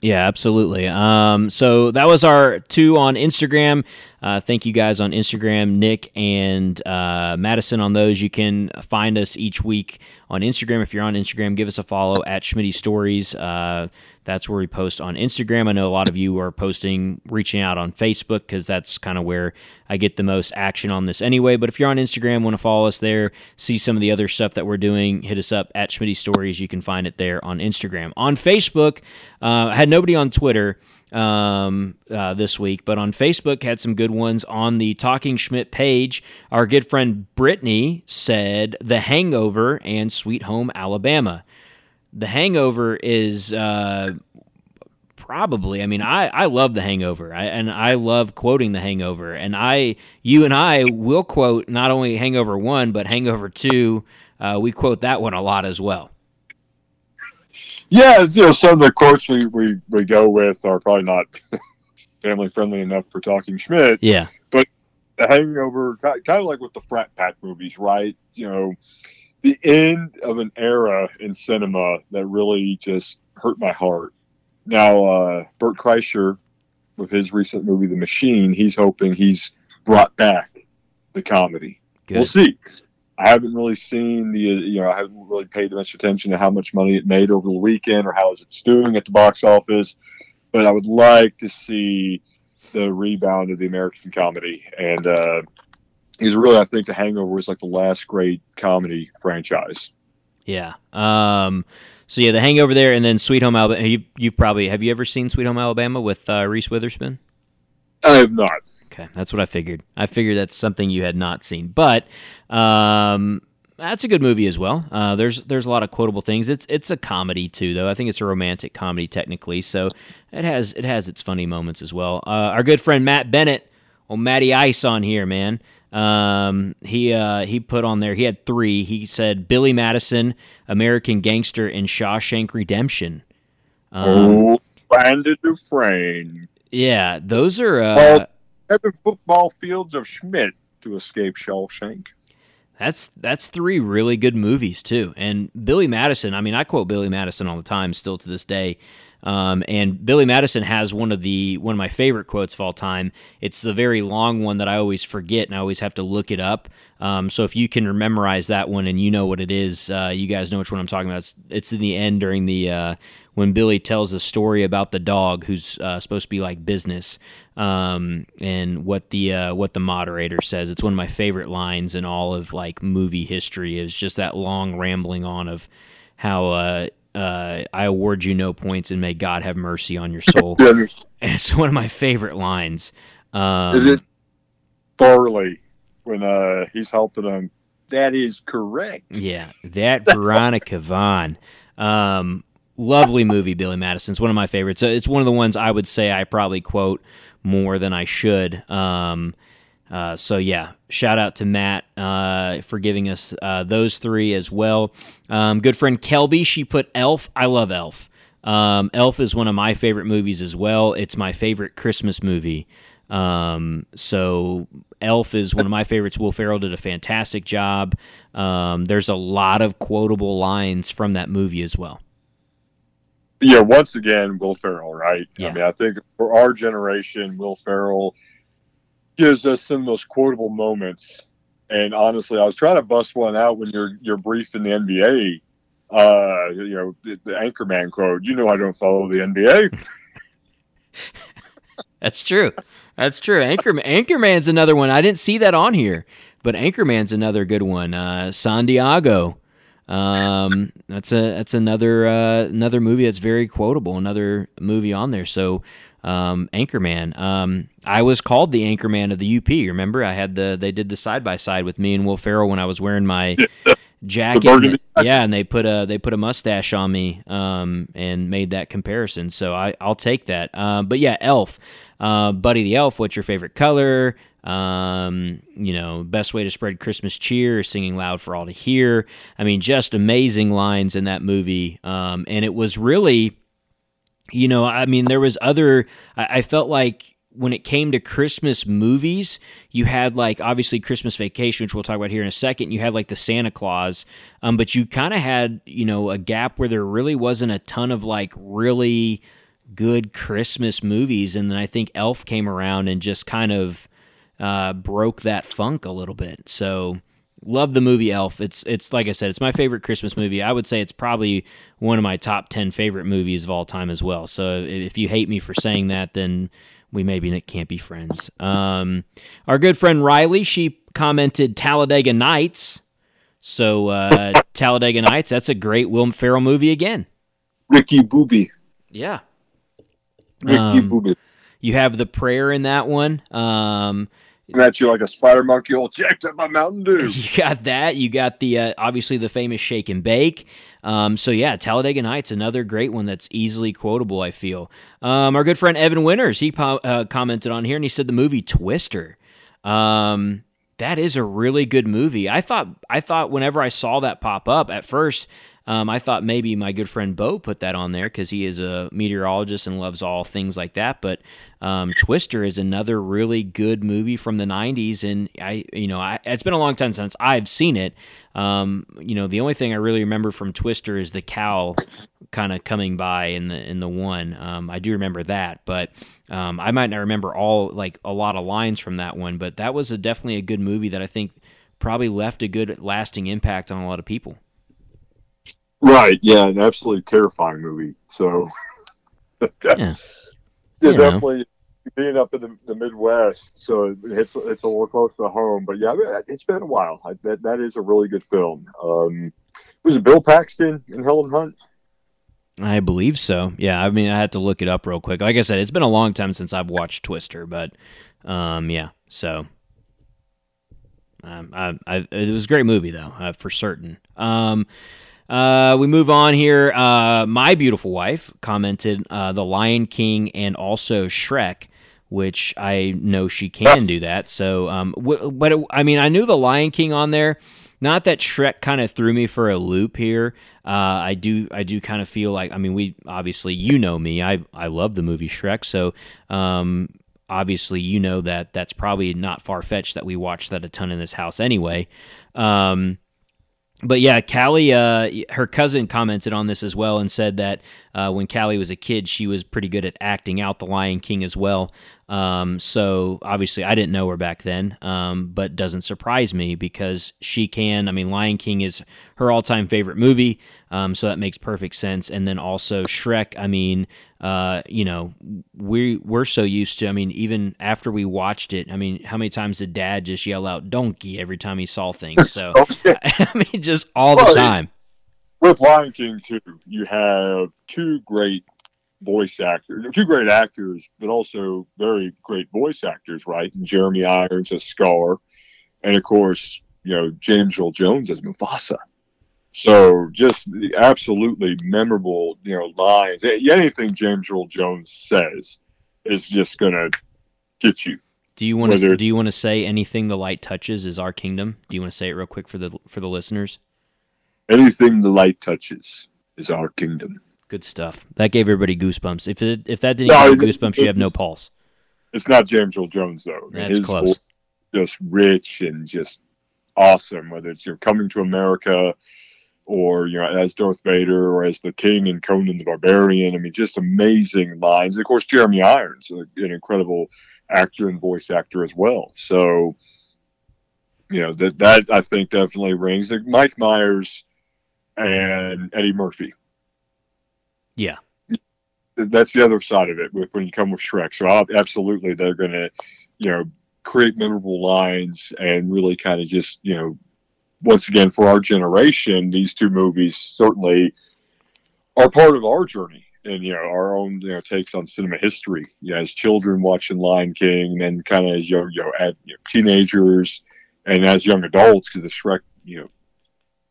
Yeah, absolutely. Um, so that was our two on Instagram. Uh, thank you guys on Instagram, Nick and uh, Madison. On those, you can find us each week on Instagram. If you're on Instagram, give us a follow at Schmitty Stories. Uh, that's where we post on Instagram. I know a lot of you are posting, reaching out on Facebook because that's kind of where I get the most action on this anyway. But if you're on Instagram, want to follow us there, see some of the other stuff that we're doing, hit us up at Schmitty Stories. You can find it there on Instagram. On Facebook, uh, I had nobody on Twitter um, uh, this week, but on Facebook had some good ones. On the Talking Schmidt page, our good friend Brittany said The Hangover and Sweet Home Alabama. The Hangover is uh, probably. I mean, I, I love The Hangover, I, and I love quoting The Hangover, and I, you and I will quote not only Hangover One but Hangover Two. Uh, we quote that one a lot as well. Yeah, you know, some of the quotes we, we, we go with are probably not family friendly enough for talking Schmidt. Yeah, but The Hangover, kind of like with the frat pack movies, right? You know, the end of an era in cinema that really just hurt my heart. Now, uh, Bert Kreischer, with his recent movie The Machine, he's hoping he's brought back the comedy. Good. We'll see. I haven't really seen the, you know, I haven't really paid much attention to how much money it made over the weekend or how is it doing at the box office. But I would like to see the rebound of the American comedy. And uh, he's really, I think, The Hangover was like the last great comedy franchise. Yeah. Um, so yeah, The Hangover there, and then Sweet Home Alabama. You, you've probably have you ever seen Sweet Home Alabama with uh, Reese Witherspoon? I have not. Okay, that's what I figured. I figured that's something you had not seen, but um, that's a good movie as well. Uh, there's there's a lot of quotable things. It's it's a comedy too, though. I think it's a romantic comedy technically, so it has it has its funny moments as well. Uh, our good friend Matt Bennett, oh Matty Ice on here, man. Um, he uh, he put on there. He had three. He said Billy Madison, American Gangster, and Shawshank Redemption. Um, oh, Brandon Dufresne. Yeah, those are uh, seven football fields of Schmidt to escape Shawshank. That's that's three really good movies too. And Billy Madison, I mean, I quote Billy Madison all the time, still to this day. Um, and Billy Madison has one of the one of my favorite quotes of all time. It's the very long one that I always forget, and I always have to look it up. Um, so if you can memorize that one and you know what it is, uh, you guys know which one I'm talking about. It's, it's in the end during the uh, when Billy tells the story about the dog who's uh, supposed to be like business, um, and what the uh, what the moderator says. It's one of my favorite lines in all of like movie history. Is just that long rambling on of how uh, I award you no points and may God have mercy on your soul. it's one of my favorite lines. Um, is it Farley when uh, he's helping him? That is correct. Yeah, that Veronica Vaughn. Um, lovely movie, Billy Madison. It's one of my favorites. It's one of the ones I would say I probably quote more than I should. Um, uh, so yeah, shout out to Matt uh, for giving us uh, those three as well. Um, good friend Kelby, she put Elf. I love Elf. Um, Elf is one of my favorite movies as well. It's my favorite Christmas movie. Um, so Elf is one of my favorites. Will Ferrell did a fantastic job. Um, there's a lot of quotable lines from that movie as well. Yeah, once again, Will Ferrell, right? Yeah. I mean, I think for our generation, Will Ferrell gives us some of those quotable moments. And honestly, I was trying to bust one out when you're you're briefing the NBA. Uh, you know, the, the Anchorman quote. You know, I don't follow the NBA. That's true. That's true. Anchorman, Anchorman's another one. I didn't see that on here, but Anchorman's another good one. Uh, San Diego. Um, that's a that's another uh, another movie that's very quotable. Another movie on there. So um, Anchorman. Um, I was called the Anchorman of the UP. Remember, I had the they did the side by side with me and Will Ferrell when I was wearing my jacket. yeah, and they put a they put a mustache on me um, and made that comparison. So I I'll take that. Uh, but yeah, Elf, uh, Buddy the Elf. What's your favorite color? Um, you know, best way to spread Christmas cheer, singing loud for all to hear. I mean, just amazing lines in that movie. Um, and it was really you know, I mean, there was other. I, I felt like when it came to Christmas movies, you had like obviously Christmas Vacation, which we'll talk about here in a second. You had like the Santa Claus, um, but you kind of had you know a gap where there really wasn't a ton of like really good Christmas movies, and then I think Elf came around and just kind of uh, broke that funk a little bit. So Love the movie Elf. It's it's like I said, it's my favorite Christmas movie. I would say it's probably one of my top ten favorite movies of all time as well. So if you hate me for saying that, then we maybe can't be friends. Um, our good friend Riley, she commented Talladega Nights. So uh, Talladega Nights, that's a great Will Ferrell movie again. Ricky Booby. Yeah. Ricky um, Bobby. You have the prayer in that one. Um, at you like a spider monkey all jacked up by Mountain Dew. You got that. You got the uh, obviously the famous shake and bake. Um, so yeah, Talladega Nights, another great one that's easily quotable. I feel. Um, our good friend Evan Winters, he po- uh, commented on here and he said the movie Twister. Um, that is a really good movie. I thought I thought whenever I saw that pop up at first, um, I thought maybe my good friend Bo put that on there because he is a meteorologist and loves all things like that. But um, Twister is another really good movie from the '90s, and I, you know, I, it's been a long time since I've seen it. Um, you know, the only thing I really remember from Twister is the cow kind of coming by in the in the one. Um, I do remember that, but um, I might not remember all like a lot of lines from that one. But that was a, definitely a good movie that I think probably left a good lasting impact on a lot of people. Right. Yeah. An absolutely terrifying movie. So. yeah. Yeah, definitely being up in the, the, Midwest, so it's it's a little close to home. But yeah, it's been a while. I, that that is a really good film. Um, was it Bill Paxton and Helen Hunt? I believe so. Yeah, I mean, I had to look it up real quick. Like I said, it's been a long time since I've watched Twister, but um, yeah. So um, I, I, it was a great movie though, uh, for certain. Um, uh, we move on here. Uh, my beautiful wife commented uh, The Lion King and also Shrek, which I know she can do that. So, um, w- but it, I mean, I knew The Lion King on there. Not that Shrek kind of threw me for a loop here. Uh, I do, I do kind of feel like. I mean, we obviously, you know me. I I love the movie Shrek. So, um, obviously, you know that that's probably not far fetched that we watch that a ton in this house anyway. Um, but yeah, Callie, uh, her cousin commented on this as well and said that uh, when Callie was a kid, she was pretty good at acting out the Lion King as well. Um, so obviously, I didn't know her back then, um, but doesn't surprise me because she can. I mean, Lion King is her all-time favorite movie, um, so that makes perfect sense. And then also Shrek. I mean, uh, you know, we we're so used to. I mean, even after we watched it, I mean, how many times did Dad just yell out "donkey" every time he saw things? So okay. I mean, just all well, the time. With Lion King too, you have two great voice actors, two great actors, but also very great voice actors, right? And Jeremy Irons as Scar, and of course, you know James Earl Jones as Mufasa. So just the absolutely memorable, you know, lines. Anything James Earl Jones says is just gonna get you. Do you want to? Do you want to say anything the light touches is our kingdom? Do you want to say it real quick for the for the listeners? Anything the light touches is our kingdom. Good stuff. That gave everybody goosebumps. If it, if that didn't no, give you goosebumps, you have no pulse. It's not James Earl Jones though. That's close. just rich and just awesome. Whether it's you're coming to America, or you know as Darth Vader, or as the King and Conan the Barbarian. I mean, just amazing lines. Of course, Jeremy Irons, an incredible actor and voice actor as well. So, you know that that I think definitely rings. Mike Myers and Eddie Murphy yeah. That's the other side of it with when you come with Shrek. So absolutely, they're going to, you know, create memorable lines and really kind of just, you know, once again for our generation, these two movies certainly are part of our journey and you know our own you know takes on cinema history. You know, as children watching Lion King, and kind of as you know, at you know, teenagers and as young adults, because the Shrek, you know,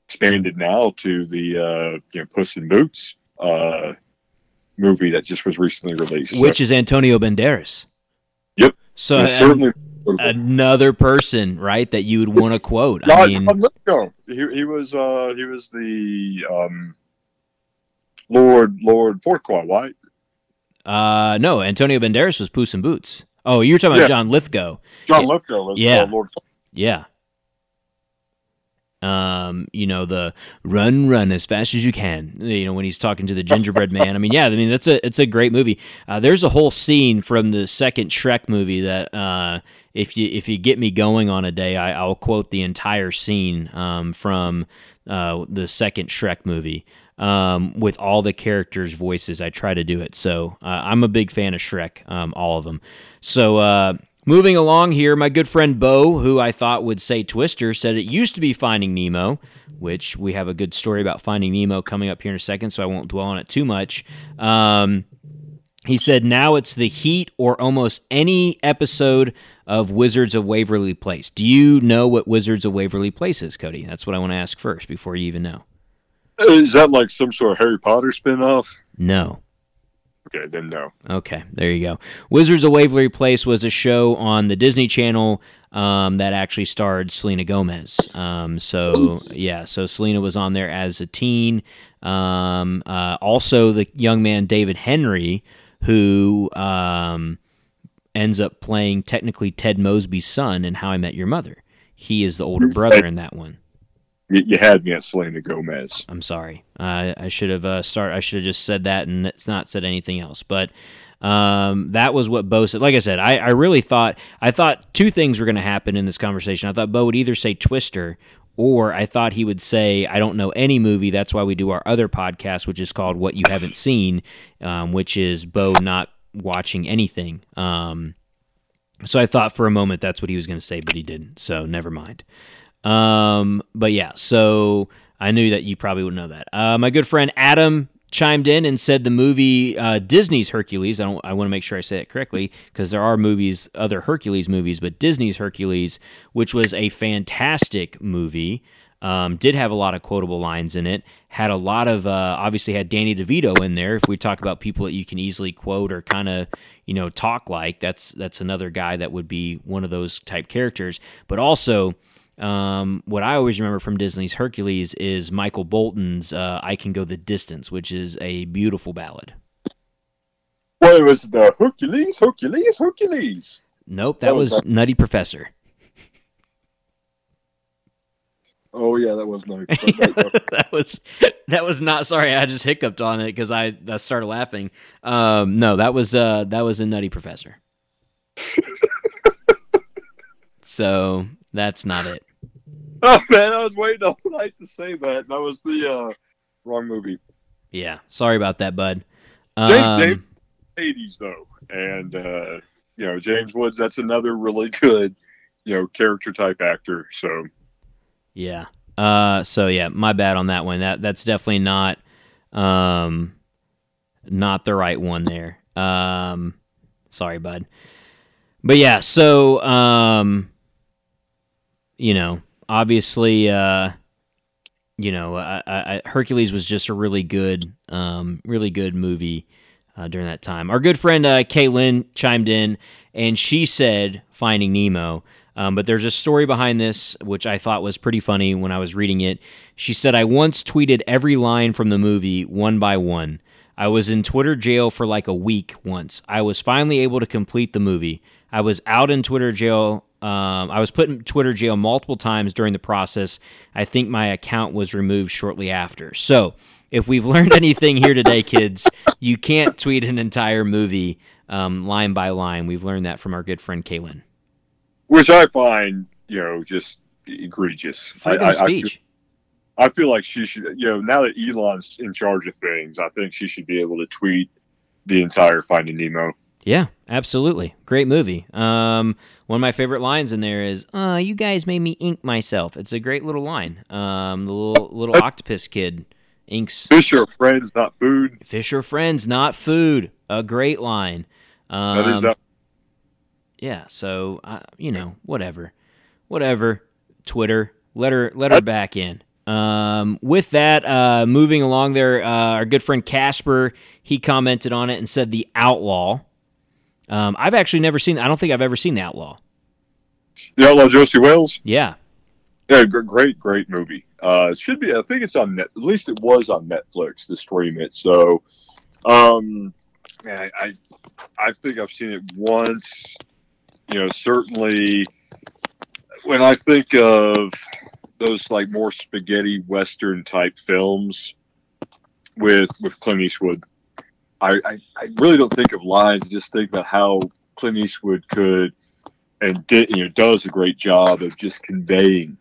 expanded now to the uh, you know Puss in Boots uh, movie that just was recently released, which so. is Antonio Banderas. Yep. So certainly another person, right, that you would want to quote. I mean, Lithgow. He, he was uh, he was the um, Lord Lord Farquaad, right? Uh, no, Antonio Banderas was Puss in Boots. Oh, you're talking about John Lithgow. John Lithgow was yeah. Uh, Lord. Yeah, um, you know, the run, run as fast as you can. You know, when he's talking to the gingerbread man. I mean, yeah, I mean that's a it's a great movie. Uh, there's a whole scene from the second Shrek movie that uh, if you if you get me going on a day, I, will quote the entire scene um, from uh, the second Shrek movie. Um, with all the characters' voices, I try to do it. So uh, I'm a big fan of Shrek, um, all of them. So uh, Moving along here, my good friend Bo, who I thought would say Twister, said it used to be Finding Nemo, which we have a good story about Finding Nemo coming up here in a second, so I won't dwell on it too much. Um, He said, now it's the heat or almost any episode of Wizards of Waverly Place. Do you know what Wizards of Waverly Place is, Cody? That's what I want to ask first before you even know. Is that like some sort of Harry Potter spinoff? No. Okay, then no. Okay, there you go. Wizards of Waverly Place was a show on the Disney Channel um, that actually starred Selena Gomez. Um, so yeah, so Selena was on there as a teen. Um, uh, also, the young man David Henrie, who um, ends up playing technically Ted Mosby's son in How I Met Your Mother. He is the older brother in that one. You, you had me at Selena Gomez. I'm sorry. Uh, I should have uh, start. I should have just said that and it's not said anything else. But um, that was what Bo said. Like I said, I, I really thought I thought two things were going to happen in this conversation. I thought Bo would either say Twister or I thought he would say, I don't know any movie. That's why we do our other podcast, which is called What You Haven't Seen, um, which is Bo not watching anything. Um, so I thought for a moment that's what he was going to say, but he didn't. So never mind. Um, but yeah, so I knew that you probably would know that. Uh, my good friend Adam chimed in and said the movie uh, Disney's Hercules. I don't. I want to make sure I say it correctly because there are movies, other Hercules movies, but Disney's Hercules, which was a fantastic movie. Um, did have a lot of quotable lines in it. Had a lot of uh, obviously had Danny DeVito in there. If we talk about people that you can easily quote or kind of you know talk like, that's that's another guy that would be one of those type characters. But also um, what I always remember from Disney's Hercules is Michael Bolton's uh, "I Can Go the Distance," which is a beautiful ballad. Well, it was the Hercules, Hercules, Hercules. Nope, that, that was, was Nutty Professor. Oh yeah, that was Nutty. that was that was not. Sorry, I just hiccuped on it because I, I started laughing. Um, no, that was uh, that was a Nutty Professor. so that's not it. Oh man, I was waiting all night to say that. That was the uh, wrong movie. Yeah, sorry about that, bud. Um, James, eighties though, and uh, you know James Woods. That's another really good, you know, character type actor. So, yeah. Uh, so yeah, my bad on that one. That that's definitely not, um, not the right one there. Um, sorry, bud. But yeah, so um, you know, obviously, uh, you know, I, I, Hercules was just a really good, um, really good movie uh, during that time. Our good friend uh, Kaylin chimed in, and she said Finding Nemo. Um, but there's a story behind this, which I thought was pretty funny when I was reading it. She said, I once tweeted every line from the movie one by one. I was in Twitter jail for like a week once. I was finally able to complete the movie. I was out in Twitter jail um, I was put in Twitter jail multiple times during the process. I think my account was removed shortly after. So, if we've learned anything here today, kids, you can't tweet an entire movie um, line by line. We've learned that from our good friend Kaylin. Which I find, you know, just egregious. Freedom I, of speech. I feel, I feel like she should, you know, now that Elon's in charge of things, I think she should be able to tweet the entire Finding Nemo. Yeah, absolutely. Great movie. Um, one of my favorite lines in there is, "Uh, you guys made me ink myself." It's a great little line. Um, the little little octopus kid inks. Fish are friends, not food. Fish are friends, not food. A great line. Um, that is that. Yeah. So uh, you know, whatever, whatever. Twitter, let her let her back in. Um, with that, uh, moving along there, uh, our good friend Casper he commented on it and said the outlaw. Um, I've actually never seen. I don't think I've ever seen The Outlaw. The Outlaw Josey Wales. Yeah. Yeah, great, great movie. Uh, it should be. I think it's on net. At least it was on Netflix to stream it. So, um, man, I, I think I've seen it once. You know, certainly when I think of those like more spaghetti western type films with with Clint Eastwood, I, I, I really don't think of lines. I just think about how Clint Eastwood could and did, you know, does a great job of just conveying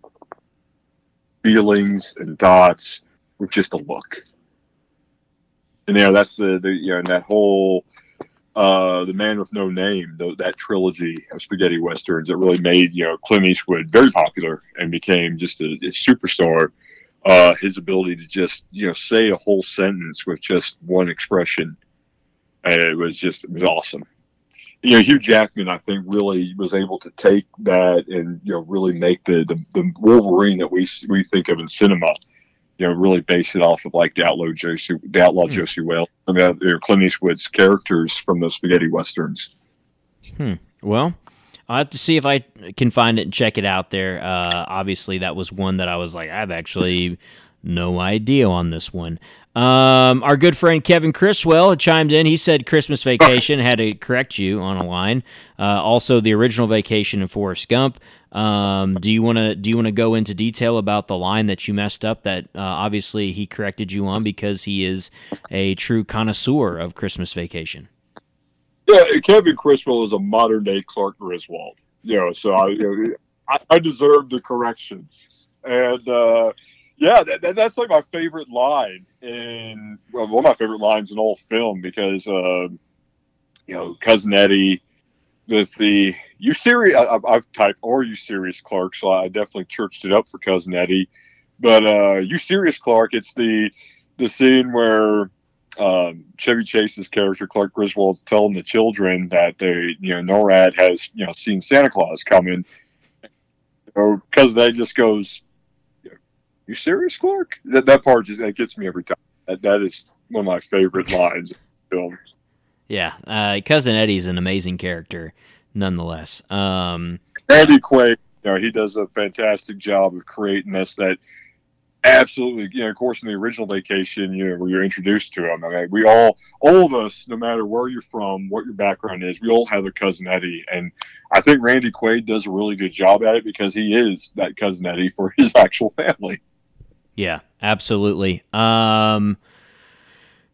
feelings and thoughts with just a look. And you know, that's the, the you know, and that whole uh, the Man with No Name, the, that trilogy of spaghetti westerns that really made you know Clint Eastwood very popular and became just a, a superstar. Uh, his ability to just you know say a whole sentence with just one expression it was just it was awesome. You know, Hugh Jackman, I think, really was able to take that and you know really make the the, the Wolverine that we we think of in cinema. You know, really base it off of like the outlaw Josey, the outlaw hmm. Josey Wales, I mean, uh, Clint Eastwood's characters from the spaghetti westerns. Hmm. Well, I'll have to see if I can find it and check it out there. Uh, obviously, that was one that I was like, I've actually no idea on this one. Um, our good friend Kevin Chriswell chimed in. He said Christmas Vacation had to correct you on a line. Uh, also, the original Vacation in Forrest Gump. Um, do you want to do you want to go into detail about the line that you messed up? That uh, obviously he corrected you on because he is a true connoisseur of Christmas Vacation. Yeah, Kevin Chriswell is a modern day Clark Griswold. You know, so I, you know, I, I deserve the correction, and uh, yeah, that, that's like my favorite line in well, one of my favorite lines in all film because uh, you know cousin Eddie with the you serious I, have typed or you serious Clark? So I definitely churched it up for cousin Eddie. But uh, you serious Clark? It's the the scene where um, Chevy Chase's character Clark Griswold's telling the children that they you know NORAD has you know seen Santa Claus coming or cousin Eddie just goes you serious, Clark? That that part just that gets me every time. That that is one of my favorite lines in the. Yeah, uh, cousin Eddie's an amazing character, nonetheless. Um, Randy Quaid, you know, he does a fantastic job of creating this. That absolutely, you know, of course, in the original Vacation, you know, where you're introduced to him. I mean, we all, all of us, no matter where you're from, what your background is, we all have a cousin Eddie, and I think Randy Quaid does a really good job at it because he is that cousin Eddie for his actual family. Yeah, absolutely. Um,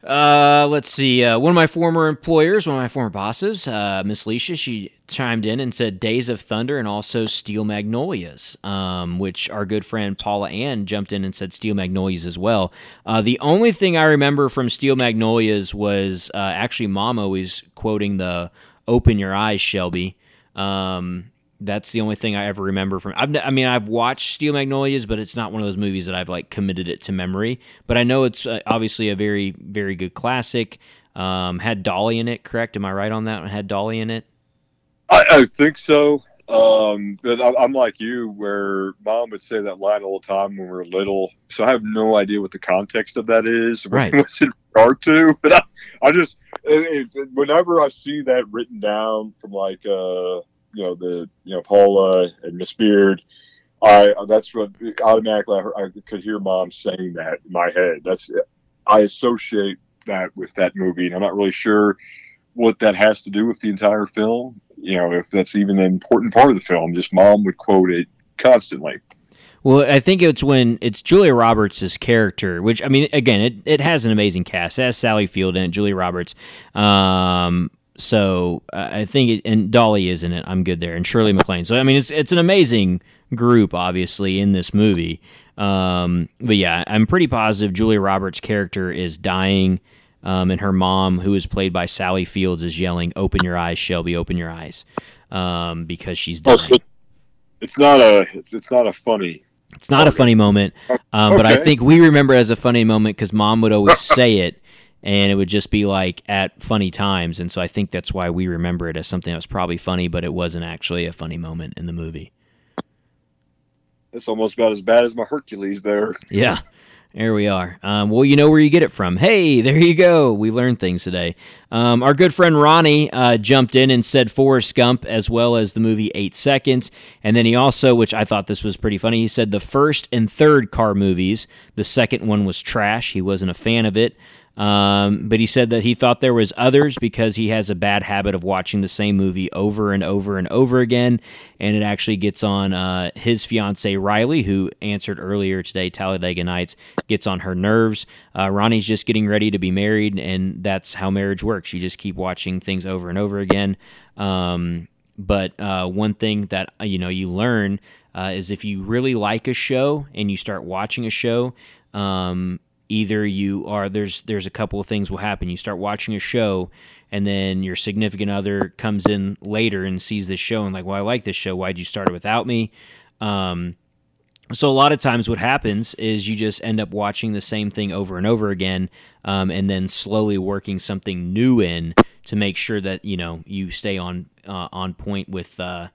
uh, let's see. Uh, one of my former employers, one of my former bosses, uh, Miss Leisha, she chimed in and said Days of Thunder and also Steel Magnolias, um, which our good friend Paula Ann jumped in and said Steel Magnolias as well. Uh, the only thing I remember from Steel Magnolias was uh, actually Mom always quoting the "Open your eyes, Shelby." Um, that's the only thing I ever remember from. I've, I mean, I've watched Steel Magnolias, but it's not one of those movies that I've like committed it to memory. But I know it's uh, obviously a very, very good classic. Um, had Dolly in it, correct? Am I right on that? One? Had Dolly in it? I, I think so. Um, but I, I'm like you, where mom would say that line all the time when we were little. So I have no idea what the context of that is. Right. What's in regard to? But I, I just, it, it, whenever I see that written down from like, uh, you know the you know Paula and Miss Beard. I that's what automatically I, I could hear mom saying that in my head. That's I associate that with that movie, and I'm not really sure what that has to do with the entire film. You know, if that's even an important part of the film. Just mom would quote it constantly. Well, I think it's when it's Julia Roberts' character, which I mean, again, it, it has an amazing cast. It has Sally Field and Julia Roberts. Um, so uh, I think it, and Dolly is in it. I'm good there, and Shirley MacLaine. So I mean, it's it's an amazing group, obviously, in this movie. Um, but yeah, I'm pretty positive Julia Roberts' character is dying, um, and her mom, who is played by Sally Fields, is yelling, "Open your eyes, Shelby! Open your eyes!" Um, because she's oh, dying. It's not a it's, it's not a funny. It's not a funny moment, um, okay. but I think we remember as a funny moment because mom would always say it and it would just be like at funny times. And so I think that's why we remember it as something that was probably funny, but it wasn't actually a funny moment in the movie. It's almost about as bad as my Hercules there. Yeah. There we are. Um, well, you know where you get it from. Hey, there you go. We learned things today. Um, our good friend Ronnie uh, jumped in and said Forrest Gump as well as the movie Eight Seconds. And then he also, which I thought this was pretty funny, he said the first and third car movies. The second one was trash. He wasn't a fan of it. Um, but he said that he thought there was others because he has a bad habit of watching the same movie over and over and over again, and it actually gets on uh, his fiance Riley, who answered earlier today. Talladega Nights gets on her nerves. Uh, Ronnie's just getting ready to be married, and that's how marriage works. You just keep watching things over and over again. Um, but uh, one thing that uh, you know you learn uh, is if you really like a show and you start watching a show. Um, either you are there's there's a couple of things will happen. You start watching a show and then your significant other comes in later and sees this show and like, well, I like this show. Why'd you start it without me? Um, so a lot of times what happens is you just end up watching the same thing over and over again um, and then slowly working something new in to make sure that you know you stay on uh, on point with uh,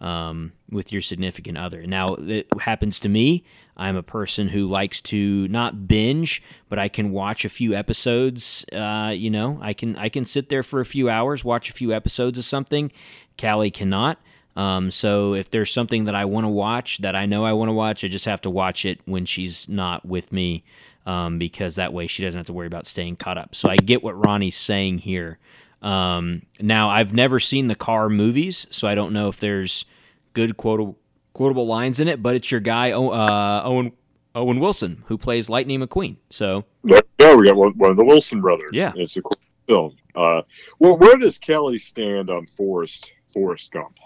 um, with your significant other now it happens to me i'm a person who likes to not binge but i can watch a few episodes uh, you know i can i can sit there for a few hours watch a few episodes of something callie cannot um, so if there's something that I want to watch that I know I want to watch, I just have to watch it when she's not with me um, because that way she doesn't have to worry about staying caught up. So I get what Ronnie's saying here. Um, now I've never seen the car movies, so I don't know if there's good quotable, quotable lines in it. But it's your guy uh, Owen Owen Wilson who plays Lightning McQueen. So yeah, we got one, one of the Wilson brothers. Yeah, it's a cool film. Uh, well, where does Kelly stand on Forrest Forrest Gump?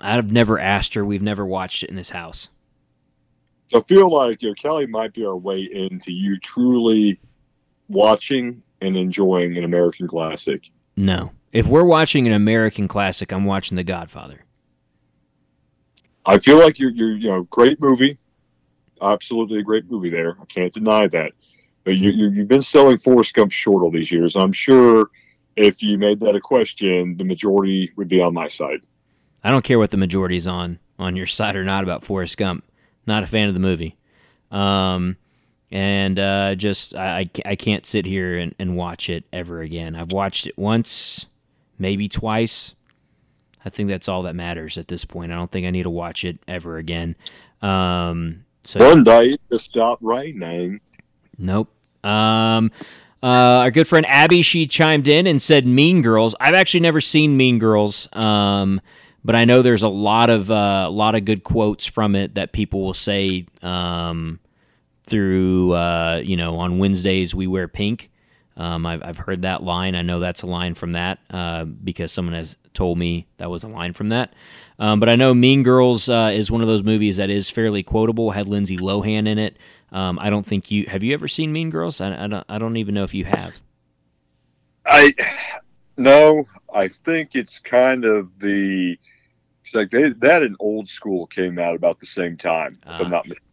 I've never asked her. We've never watched it in this house. So I feel like you know, Kelly might be our way into you truly watching and enjoying an American classic. No. If we're watching an American classic, I'm watching The Godfather. I feel like you're, you're you know, great movie. Absolutely a great movie there. I can't deny that. But you, you, you've been selling Forrest Gump short all these years. I'm sure if you made that a question, the majority would be on my side. I don't care what the majority is on on your side or not about Forrest Gump. Not a fan of the movie. Um, and uh, just I, I can't sit here and, and watch it ever again. I've watched it once, maybe twice. I think that's all that matters at this point. I don't think I need to watch it ever again. Um, so one day to stop raining. Nope. Um, uh, our good friend Abby, she chimed in and said Mean Girls. I've actually never seen Mean Girls. Um, but I know there's a lot of uh, a lot of good quotes from it that people will say um, through uh, you know on Wednesdays we wear pink. Um, I've, I've heard that line. I know that's a line from that uh, because someone has told me that was a line from that. Um, but I know Mean Girls uh, is one of those movies that is fairly quotable. Had Lindsay Lohan in it. Um, I don't think you have you ever seen Mean Girls. I, I, don't. I don't even know if you have. I no. I think it's kind of the like they, that and Old School came out about the same time, if I'm ah. not mistaken.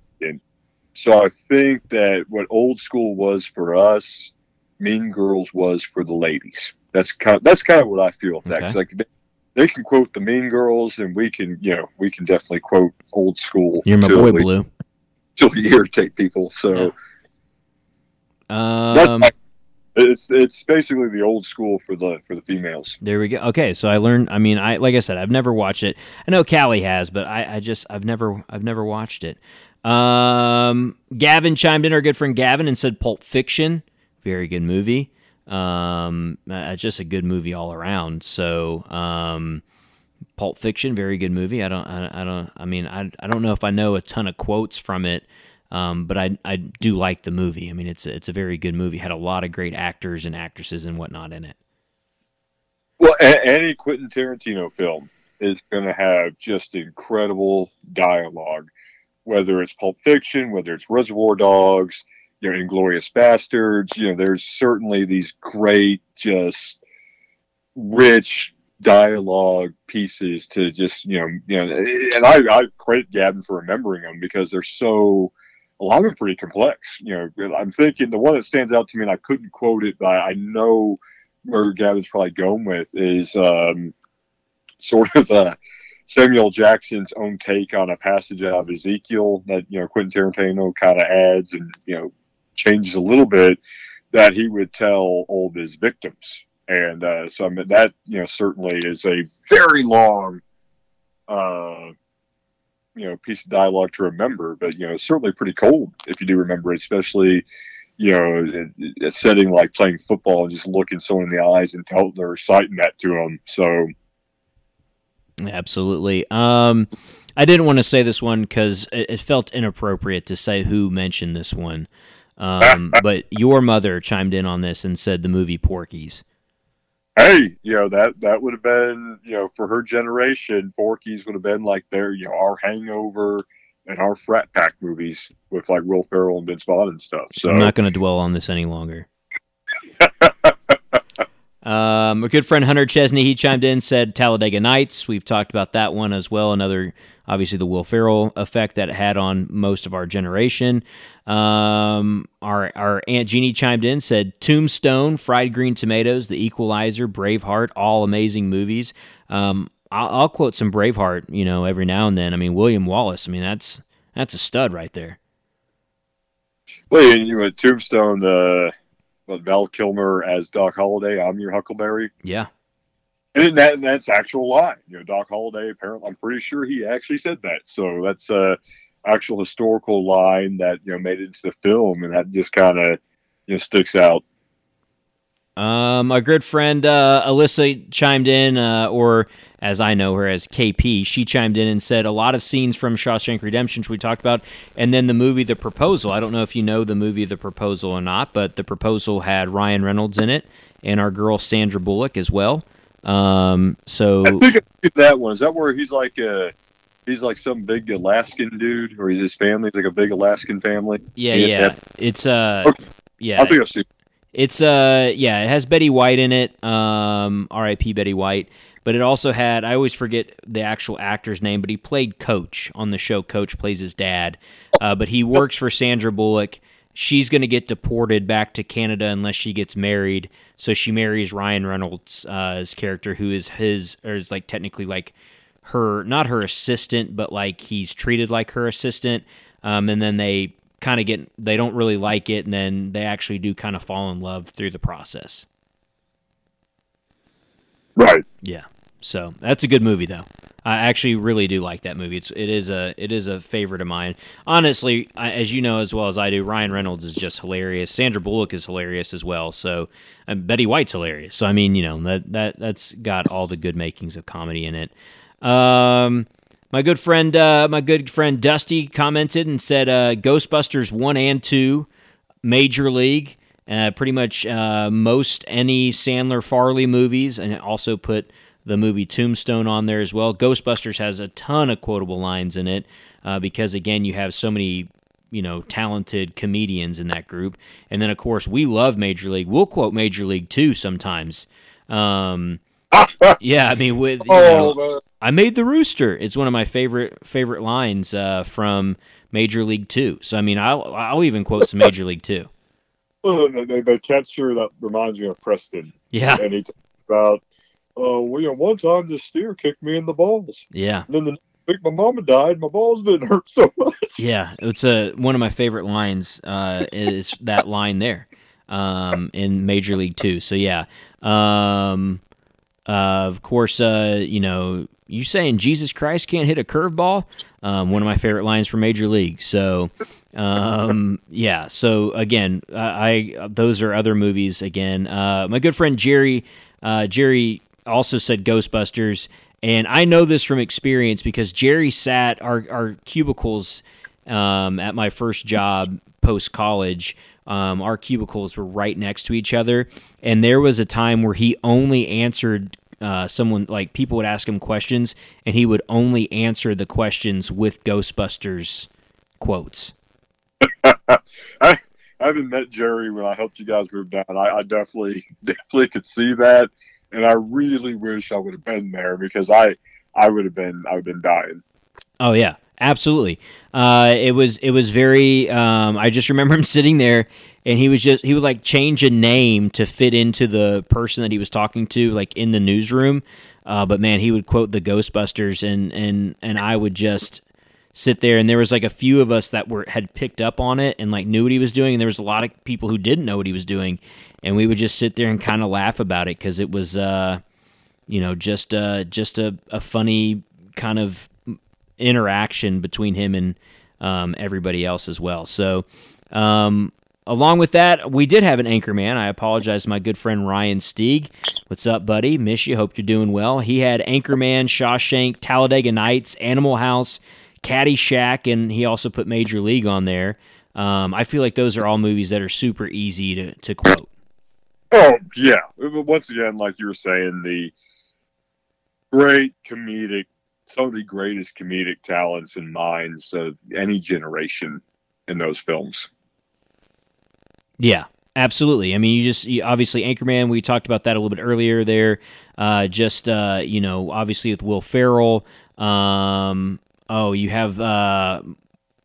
So I think that what Old School was for us, Mean Girls was for the ladies. That's kind of, that's kind of what I feel. Okay. Like they, they, can quote the Mean Girls, and we can you know we can definitely quote Old School. You're my boy, we, Blue. Till we irritate people. So yeah. um, that's my, it's it's basically the old school for the for the females. There we go. Okay, so I learned. I mean, I like I said, I've never watched it. I know Callie has, but I, I just I've never I've never watched it. Um, Gavin chimed in, our good friend Gavin, and said Pulp Fiction, very good movie. Um, uh, just a good movie all around. So, um, Pulp Fiction, very good movie. I don't, I, I don't, I mean, I, I don't know if I know a ton of quotes from it. Um, but I I do like the movie. I mean, it's a, it's a very good movie. Had a lot of great actors and actresses and whatnot in it. Well, a- any Quentin Tarantino film is going to have just incredible dialogue, whether it's Pulp Fiction, whether it's Reservoir Dogs, you know, Inglourious Basterds. You know, there's certainly these great, just rich dialogue pieces to just you know you know and I, I credit Gavin for remembering them because they're so a lot of them pretty complex. You know, I'm thinking the one that stands out to me, and I couldn't quote it, but I know where Gavin's probably going with is um, sort of uh, Samuel Jackson's own take on a passage out of Ezekiel that you know Quentin Tarantino kind of adds and you know changes a little bit that he would tell all of his victims. And uh, so I mean, that you know certainly is a very long uh, you know piece of dialogue to remember, but you know certainly pretty cold if you do remember it, especially you know a setting like playing football and just looking someone in the eyes and telling or reciting that to them. So absolutely. Um, I didn't want to say this one because it, it, felt inappropriate to say who mentioned this one. Um, but your mother chimed in on this and said the movie Porky's hey, you know that that would have been you know for her generation, Porky's would have been like their you know our Hangover and our frat pack movies with like Will Ferrell and Vince Vaughn and stuff. So I'm not going to dwell on this any longer. Um, our good friend Hunter Chesney he chimed in said Talladega Nights. We've talked about that one as well. Another obviously the Will Ferrell effect that it had on most of our generation. Um, our our aunt Jeannie chimed in, said Tombstone, Fried Green Tomatoes, The Equalizer, Braveheart, all amazing movies. Um, I'll, I'll quote some Braveheart, you know, every now and then. I mean, William Wallace. I mean, that's that's a stud right there. Well, you know, Tombstone, the what, Val Kilmer as Doc Holliday. I'm your Huckleberry. Yeah. And that and that's actual line. You know, Doc Holliday. Apparently, I'm pretty sure he actually said that. So that's a actual historical line that you know made it into the film, and that just kind of you know sticks out. Um, our good friend uh, Alyssa chimed in, uh, or as I know her as KP, she chimed in and said a lot of scenes from Shawshank Redemption, which we talked about, and then the movie The Proposal. I don't know if you know the movie The Proposal or not, but The Proposal had Ryan Reynolds in it and our girl Sandra Bullock as well. Um, so I think I that one is that where he's like a he's like some big Alaskan dude, or his family's like a big Alaskan family. Yeah, yeah, yeah. it's uh, okay. yeah. I think I've seen. It's uh, yeah. It has Betty White in it. Um, R.I.P. Betty White. But it also had I always forget the actual actor's name, but he played Coach on the show. Coach plays his dad, uh, but he works for Sandra Bullock. She's going to get deported back to Canada unless she gets married. So she marries Ryan Reynolds' uh, his character, who is his or is like technically like her not her assistant, but like he's treated like her assistant. Um, and then they kind of get they don't really like it, and then they actually do kind of fall in love through the process. Right. Yeah. So that's a good movie, though. I actually really do like that movie. It's it is a it is a favorite of mine. Honestly, I, as you know as well as I do, Ryan Reynolds is just hilarious. Sandra Bullock is hilarious as well. So and Betty White's hilarious. So I mean, you know that that that's got all the good makings of comedy in it. Um, my good friend, uh, my good friend Dusty commented and said, uh, "Ghostbusters one and two, Major League, uh, pretty much uh, most any Sandler Farley movies, and also put the movie Tombstone on there as well. Ghostbusters has a ton of quotable lines in it uh, because again, you have so many." You know, talented comedians in that group, and then of course we love Major League. We'll quote Major League too sometimes. Um, yeah, I mean, with oh, know, I made the rooster. It's one of my favorite favorite lines uh, from Major League Two. So I mean, I'll I'll even quote some Major League Two. Well, the, the catcher that reminds me of Preston. Yeah, and he talks about, oh, well, you know, one time this steer kicked me in the balls. Yeah. And then the week my mama died, my balls didn't hurt so much. Yeah, it's a one of my favorite lines. Uh, is that line there um, in Major League Two? So yeah. Um, uh, of course, uh, you know, you saying Jesus Christ can't hit a curveball? Um, one of my favorite lines from Major League. So, um, yeah. So again, I, I, those are other movies. Again, uh, my good friend Jerry, uh, Jerry also said Ghostbusters, and I know this from experience because Jerry sat our our cubicles um, at my first job post college. Um, our cubicles were right next to each other, and there was a time where he only answered uh, someone like people would ask him questions, and he would only answer the questions with Ghostbusters quotes. I haven't met Jerry when I helped you guys move down. I, I definitely definitely could see that, and I really wish I would have been there because I I would have been I would have been dying. Oh yeah, absolutely. Uh, it was it was very. Um, I just remember him sitting there and he was just he would like change a name to fit into the person that he was talking to like in the newsroom. Uh, but man he would quote the ghostbusters and and and i would just sit there. And there was like a few of us that were had picked up on it and like knew what he was doing. And there was a lot of people who didn't know what he was doing. And we would just sit there and kind of laugh about it because it was uh you know just uh just a, a funny kind of interaction between him and um, everybody else as well. So um, Along with that, we did have an anchor man. I apologize my good friend Ryan Stieg. What's up, buddy? Miss you. Hope you're doing well. He had Anchorman, Shawshank, Talladega Nights, Animal House, Caddyshack, and he also put Major League on there. Um, I feel like those are all movies that are super easy to, to quote. Oh, yeah. Once again, like you were saying, the great comedic, some of the greatest comedic talents and minds of any generation in those films. Yeah, absolutely. I mean, you just you, obviously Anchorman. We talked about that a little bit earlier. There, uh, just uh, you know, obviously with Will Ferrell. Um, oh, you have uh,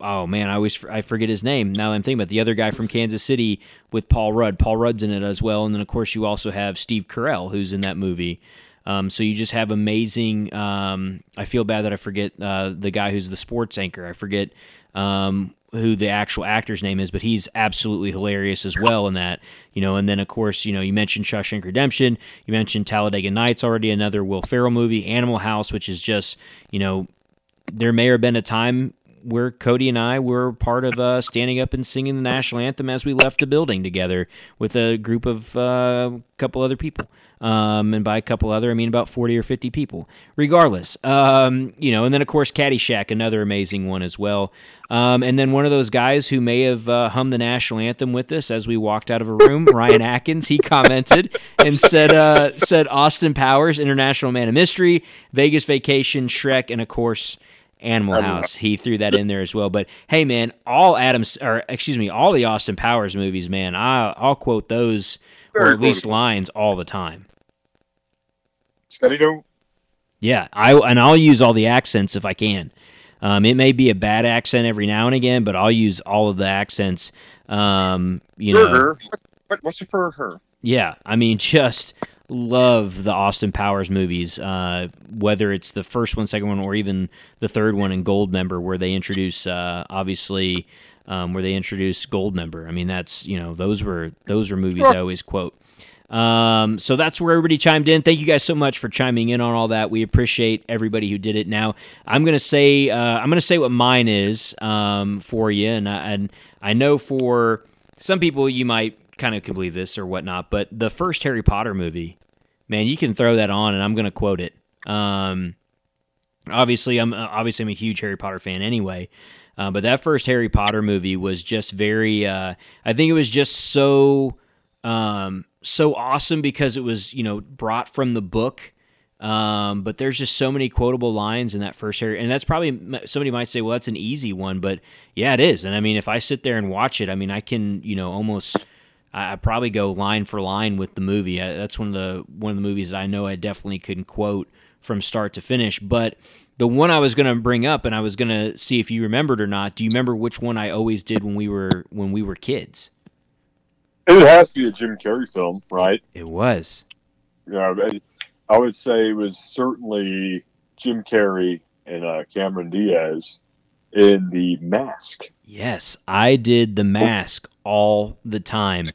oh man, I always I forget his name. Now I'm thinking about the other guy from Kansas City with Paul Rudd. Paul Rudd's in it as well, and then of course you also have Steve Carell who's in that movie. Um, so you just have amazing. Um, I feel bad that I forget uh, the guy who's the sports anchor. I forget um, who the actual actor's name is, but he's absolutely hilarious as well in that. You know, and then of course, you know, you mentioned Shawshank Redemption, you mentioned Talladega Nights already, another Will Ferrell movie, Animal House, which is just, you know, there may have been a time where Cody and I were part of uh, standing up and singing the national anthem as we left the building together with a group of a uh, couple other people. Um, and by a couple other, I mean about 40 or 50 people. Regardless, um, you know, and then of course Caddyshack, another amazing one as well. Um, and then one of those guys who may have uh, hummed the national anthem with us as we walked out of a room, Ryan Atkins, he commented and said, uh, said Austin Powers, International Man of Mystery, Vegas Vacation, Shrek, and of course Animal House. He threw that in there as well. But hey, man, all Adams, or excuse me, all the Austin Powers movies, man, I, I'll quote those or at least lines all the time. Steady do. Yeah, I and I'll use all the accents if I can. Um, it may be a bad accent every now and again, but I'll use all of the accents. Um, you know, what, what's it for her? Yeah, I mean, just love the Austin Powers movies, uh, whether it's the first one, second one, or even the third one in Goldmember, where they introduce uh, obviously um, where they introduce Goldmember. I mean, that's you know those were those were movies I always quote. Um, so that's where everybody chimed in. Thank you guys so much for chiming in on all that. We appreciate everybody who did it. Now I'm gonna say uh, I'm gonna say what mine is um, for you, and I, and I know for some people you might kind of can believe this or whatnot, but the first Harry Potter movie, man, you can throw that on, and I'm to quote it. Um, obviously, I'm uh, obviously I'm a huge Harry Potter fan anyway, uh, but that first Harry Potter movie was just very. Uh, I think it was just so um, so awesome because it was you know brought from the book. Um, but there's just so many quotable lines in that first Harry, and that's probably somebody might say, well, that's an easy one, but yeah, it is. And I mean, if I sit there and watch it, I mean, I can you know almost I, I probably go line for line with the movie. I, that's one of the one of the movies that I know I definitely can quote from start to finish. But the one I was going to bring up, and I was going to see if you remembered or not. Do you remember which one I always did when we were when we were kids? It would have to be a Jim Carrey film, right? It was. Yeah, I would say it was certainly Jim Carrey and uh, Cameron Diaz in The Mask. Yes, I did The Mask all the time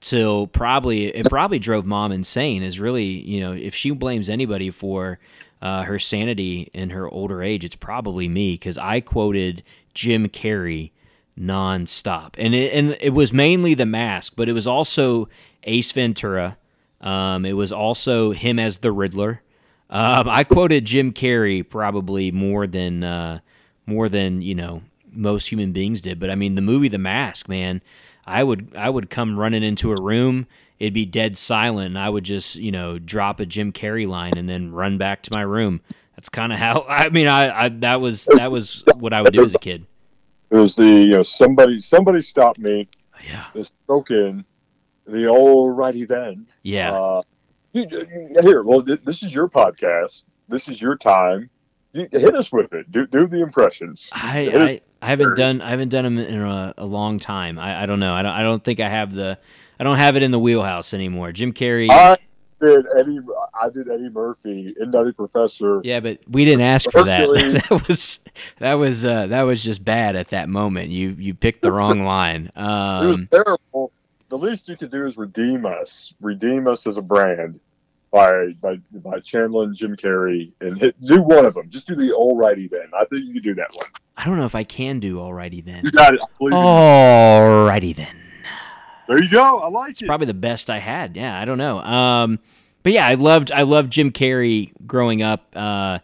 till probably it probably drove mom insane is really you know if she blames anybody for uh, her sanity in her older age it's probably me because i quoted jim carrey nonstop and it, and it was mainly the mask but it was also ace ventura um, it was also him as the riddler um, i quoted jim carrey probably more than uh, more than you know most human beings did but i mean the movie the mask man I would I would come running into a room. It'd be dead silent, and I would just you know drop a Jim Carrey line and then run back to my room. That's kind of how I mean I, I that was that was what I would do as a kid. It was the you know somebody somebody stopped me. Yeah. This broke in. The old righty then. Yeah. Uh, here, well, this is your podcast. This is your time. You, hit us with it. Do do the impressions. I, I I haven't done I haven't done them in a, a long time. I, I, don't know. I don't I don't think I have the I don't have it in the wheelhouse anymore. Jim Carrey. I did Eddie. I did Eddie Murphy in Nutty Professor. Yeah, but we didn't ask for that. that was that was uh, that was just bad at that moment. You you picked the wrong line. Um, it was um, terrible. The least you could do is redeem us. Redeem us as a brand by by by Chandler and Jim Carrey and hit, do one of them. Just do the alrighty then. I think you could do that one. I don't know if I can do alrighty then. You got it. Alrighty then. There you go. I like it's it. Probably the best I had. Yeah, I don't know. Um, but yeah, I loved I loved Jim Carrey growing up. Uh,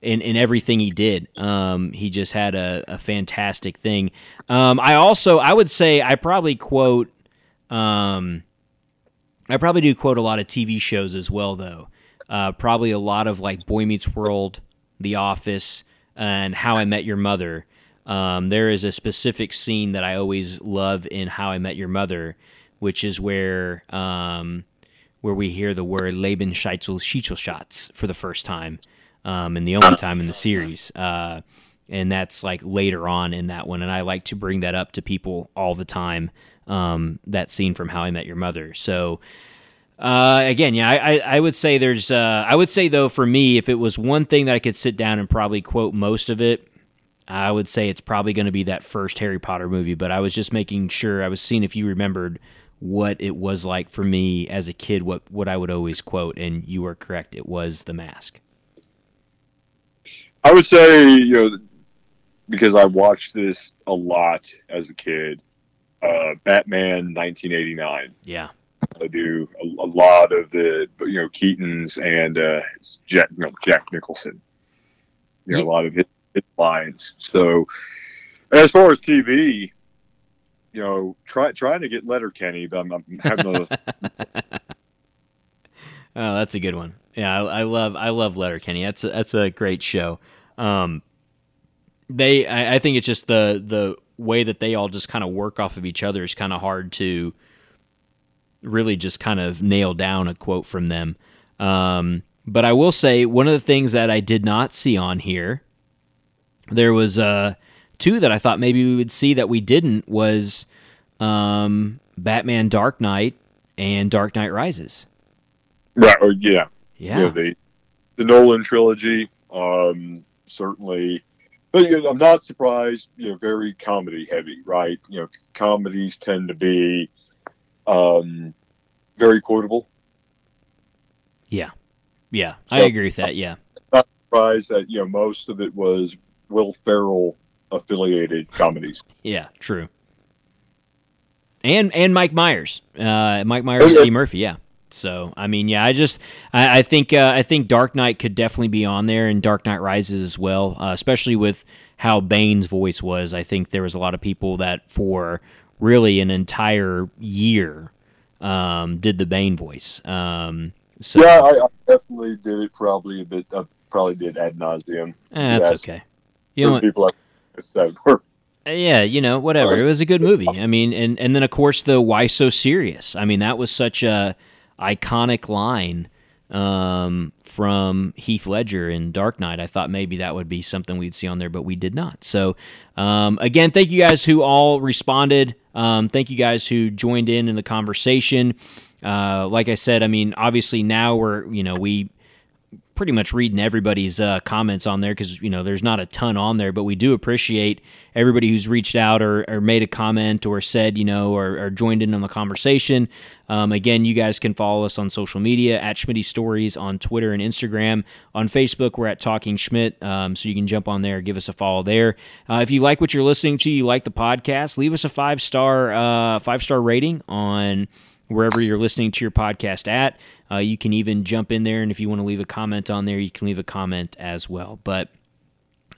in, in everything he did, um, he just had a, a fantastic thing. Um, I also I would say I probably quote. Um, I probably do quote a lot of TV shows as well, though. Uh, probably a lot of like Boy Meets World, The Office, and How I Met Your Mother. Um, there is a specific scene that I always love in How I Met Your Mother, which is where um, where we hear the word Leben Scheitzel Schatz for the first time, um, and the only time in the series. Uh, and that's like later on in that one. And I like to bring that up to people all the time. Um, that scene from How I Met Your Mother. So. Uh, again, yeah, I, I, I would say there's, uh, I would say though, for me, if it was one thing that I could sit down and probably quote most of it, I would say it's probably going to be that first Harry Potter movie. But I was just making sure, I was seeing if you remembered what it was like for me as a kid, what, what I would always quote, and you are correct. It was The Mask. I would say, you know, because I watched this a lot as a kid, uh, Batman 1989. Yeah. I do a, a, lot of the, you know, Keaton's and uh, Jack, you know, Jack Nicholson. You know, yeah. a lot of his, lines. So, as far as TV, you know, try trying to get Letterkenny, but I'm, I'm having a. oh, that's a good one. Yeah, I, I, love I love Letterkenny. That's a, that's a great show. Um, they, I, I think it's just the the way that they all just kind of work off of each other is kind of hard to really just kind of nail down a quote from them. Um, but I will say one of the things that I did not see on here, there was uh, two that I thought maybe we would see that we didn't was um, Batman Dark Knight and Dark Knight Rises. Right. Or yeah. Yeah. You know, the the Nolan trilogy, um, certainly. But you know, I'm not surprised. You know, very comedy heavy, right? You know, comedies tend to be um, very quotable. Yeah, yeah, so, I agree with that. Yeah, not surprised that you know most of it was Will Ferrell affiliated comedies. Yeah, true. And and Mike Myers, uh, Mike Myers, oh, yeah. Eddie Murphy. Yeah. So I mean, yeah, I just I, I think uh, I think Dark Knight could definitely be on there, and Dark Knight Rises as well, uh, especially with how Bane's voice was. I think there was a lot of people that for really an entire year um, did the Bane voice. Um, so yeah, I, I, definitely did it. Probably a bit. I probably did ad nauseum. Eh, that's okay. You know, people were uh, yeah, you know, whatever. It was a good movie. I mean, and and then of course the why so serious. I mean, that was such a iconic line um, from Heath Ledger in Dark Knight. I thought maybe that would be something we'd see on there, but we did not. So, um, again, thank you guys who all responded. Um, thank you guys who joined in in the conversation. Uh, like I said, I mean, obviously now we're, you know, we pretty much reading everybody's uh, comments on there because you know there's not a ton on there, but we do appreciate everybody who's reached out or, or made a comment or said you know or, or joined in on the conversation. Um, again, you guys can follow us on social media at Schmitty Stories on Twitter and Instagram. On Facebook, we're at Talking Schmidt, um, so you can jump on there, give us a follow there. Uh, if you like what you're listening to, you like the podcast, leave us a five star uh, five star rating on wherever you're listening to your podcast at. Uh, you can even jump in there, and if you want to leave a comment on there, you can leave a comment as well. But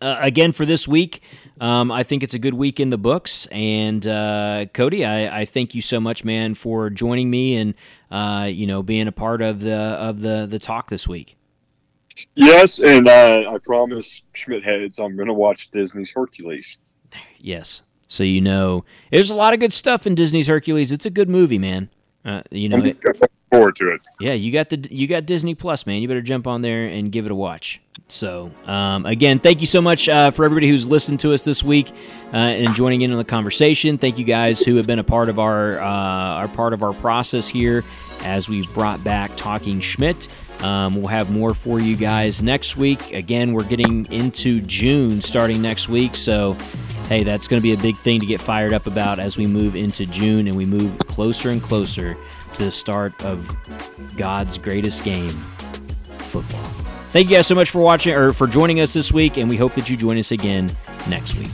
uh, again, for this week, um, I think it's a good week in the books. And uh, Cody, I, I, thank you so much, man, for joining me and uh, you know being a part of the of the the talk this week. Yes, and uh, I promise Schmidt heads I'm going to watch Disney's Hercules. Yes, so you know there's a lot of good stuff in Disney's Hercules. It's a good movie, man. Uh, you know, it, forward to it. Yeah, you got the you got Disney Plus, man. You better jump on there and give it a watch. So, um, again, thank you so much uh, for everybody who's listened to us this week uh, and joining in on the conversation. Thank you guys who have been a part of our uh, our part of our process here as we've brought back Talking Schmidt. Um, we'll have more for you guys next week. Again, we're getting into June starting next week, so hey, that's going to be a big thing to get fired up about as we move into June and we move closer and closer the start of God's greatest game, football. Thank you guys so much for watching or for joining us this week, and we hope that you join us again next week.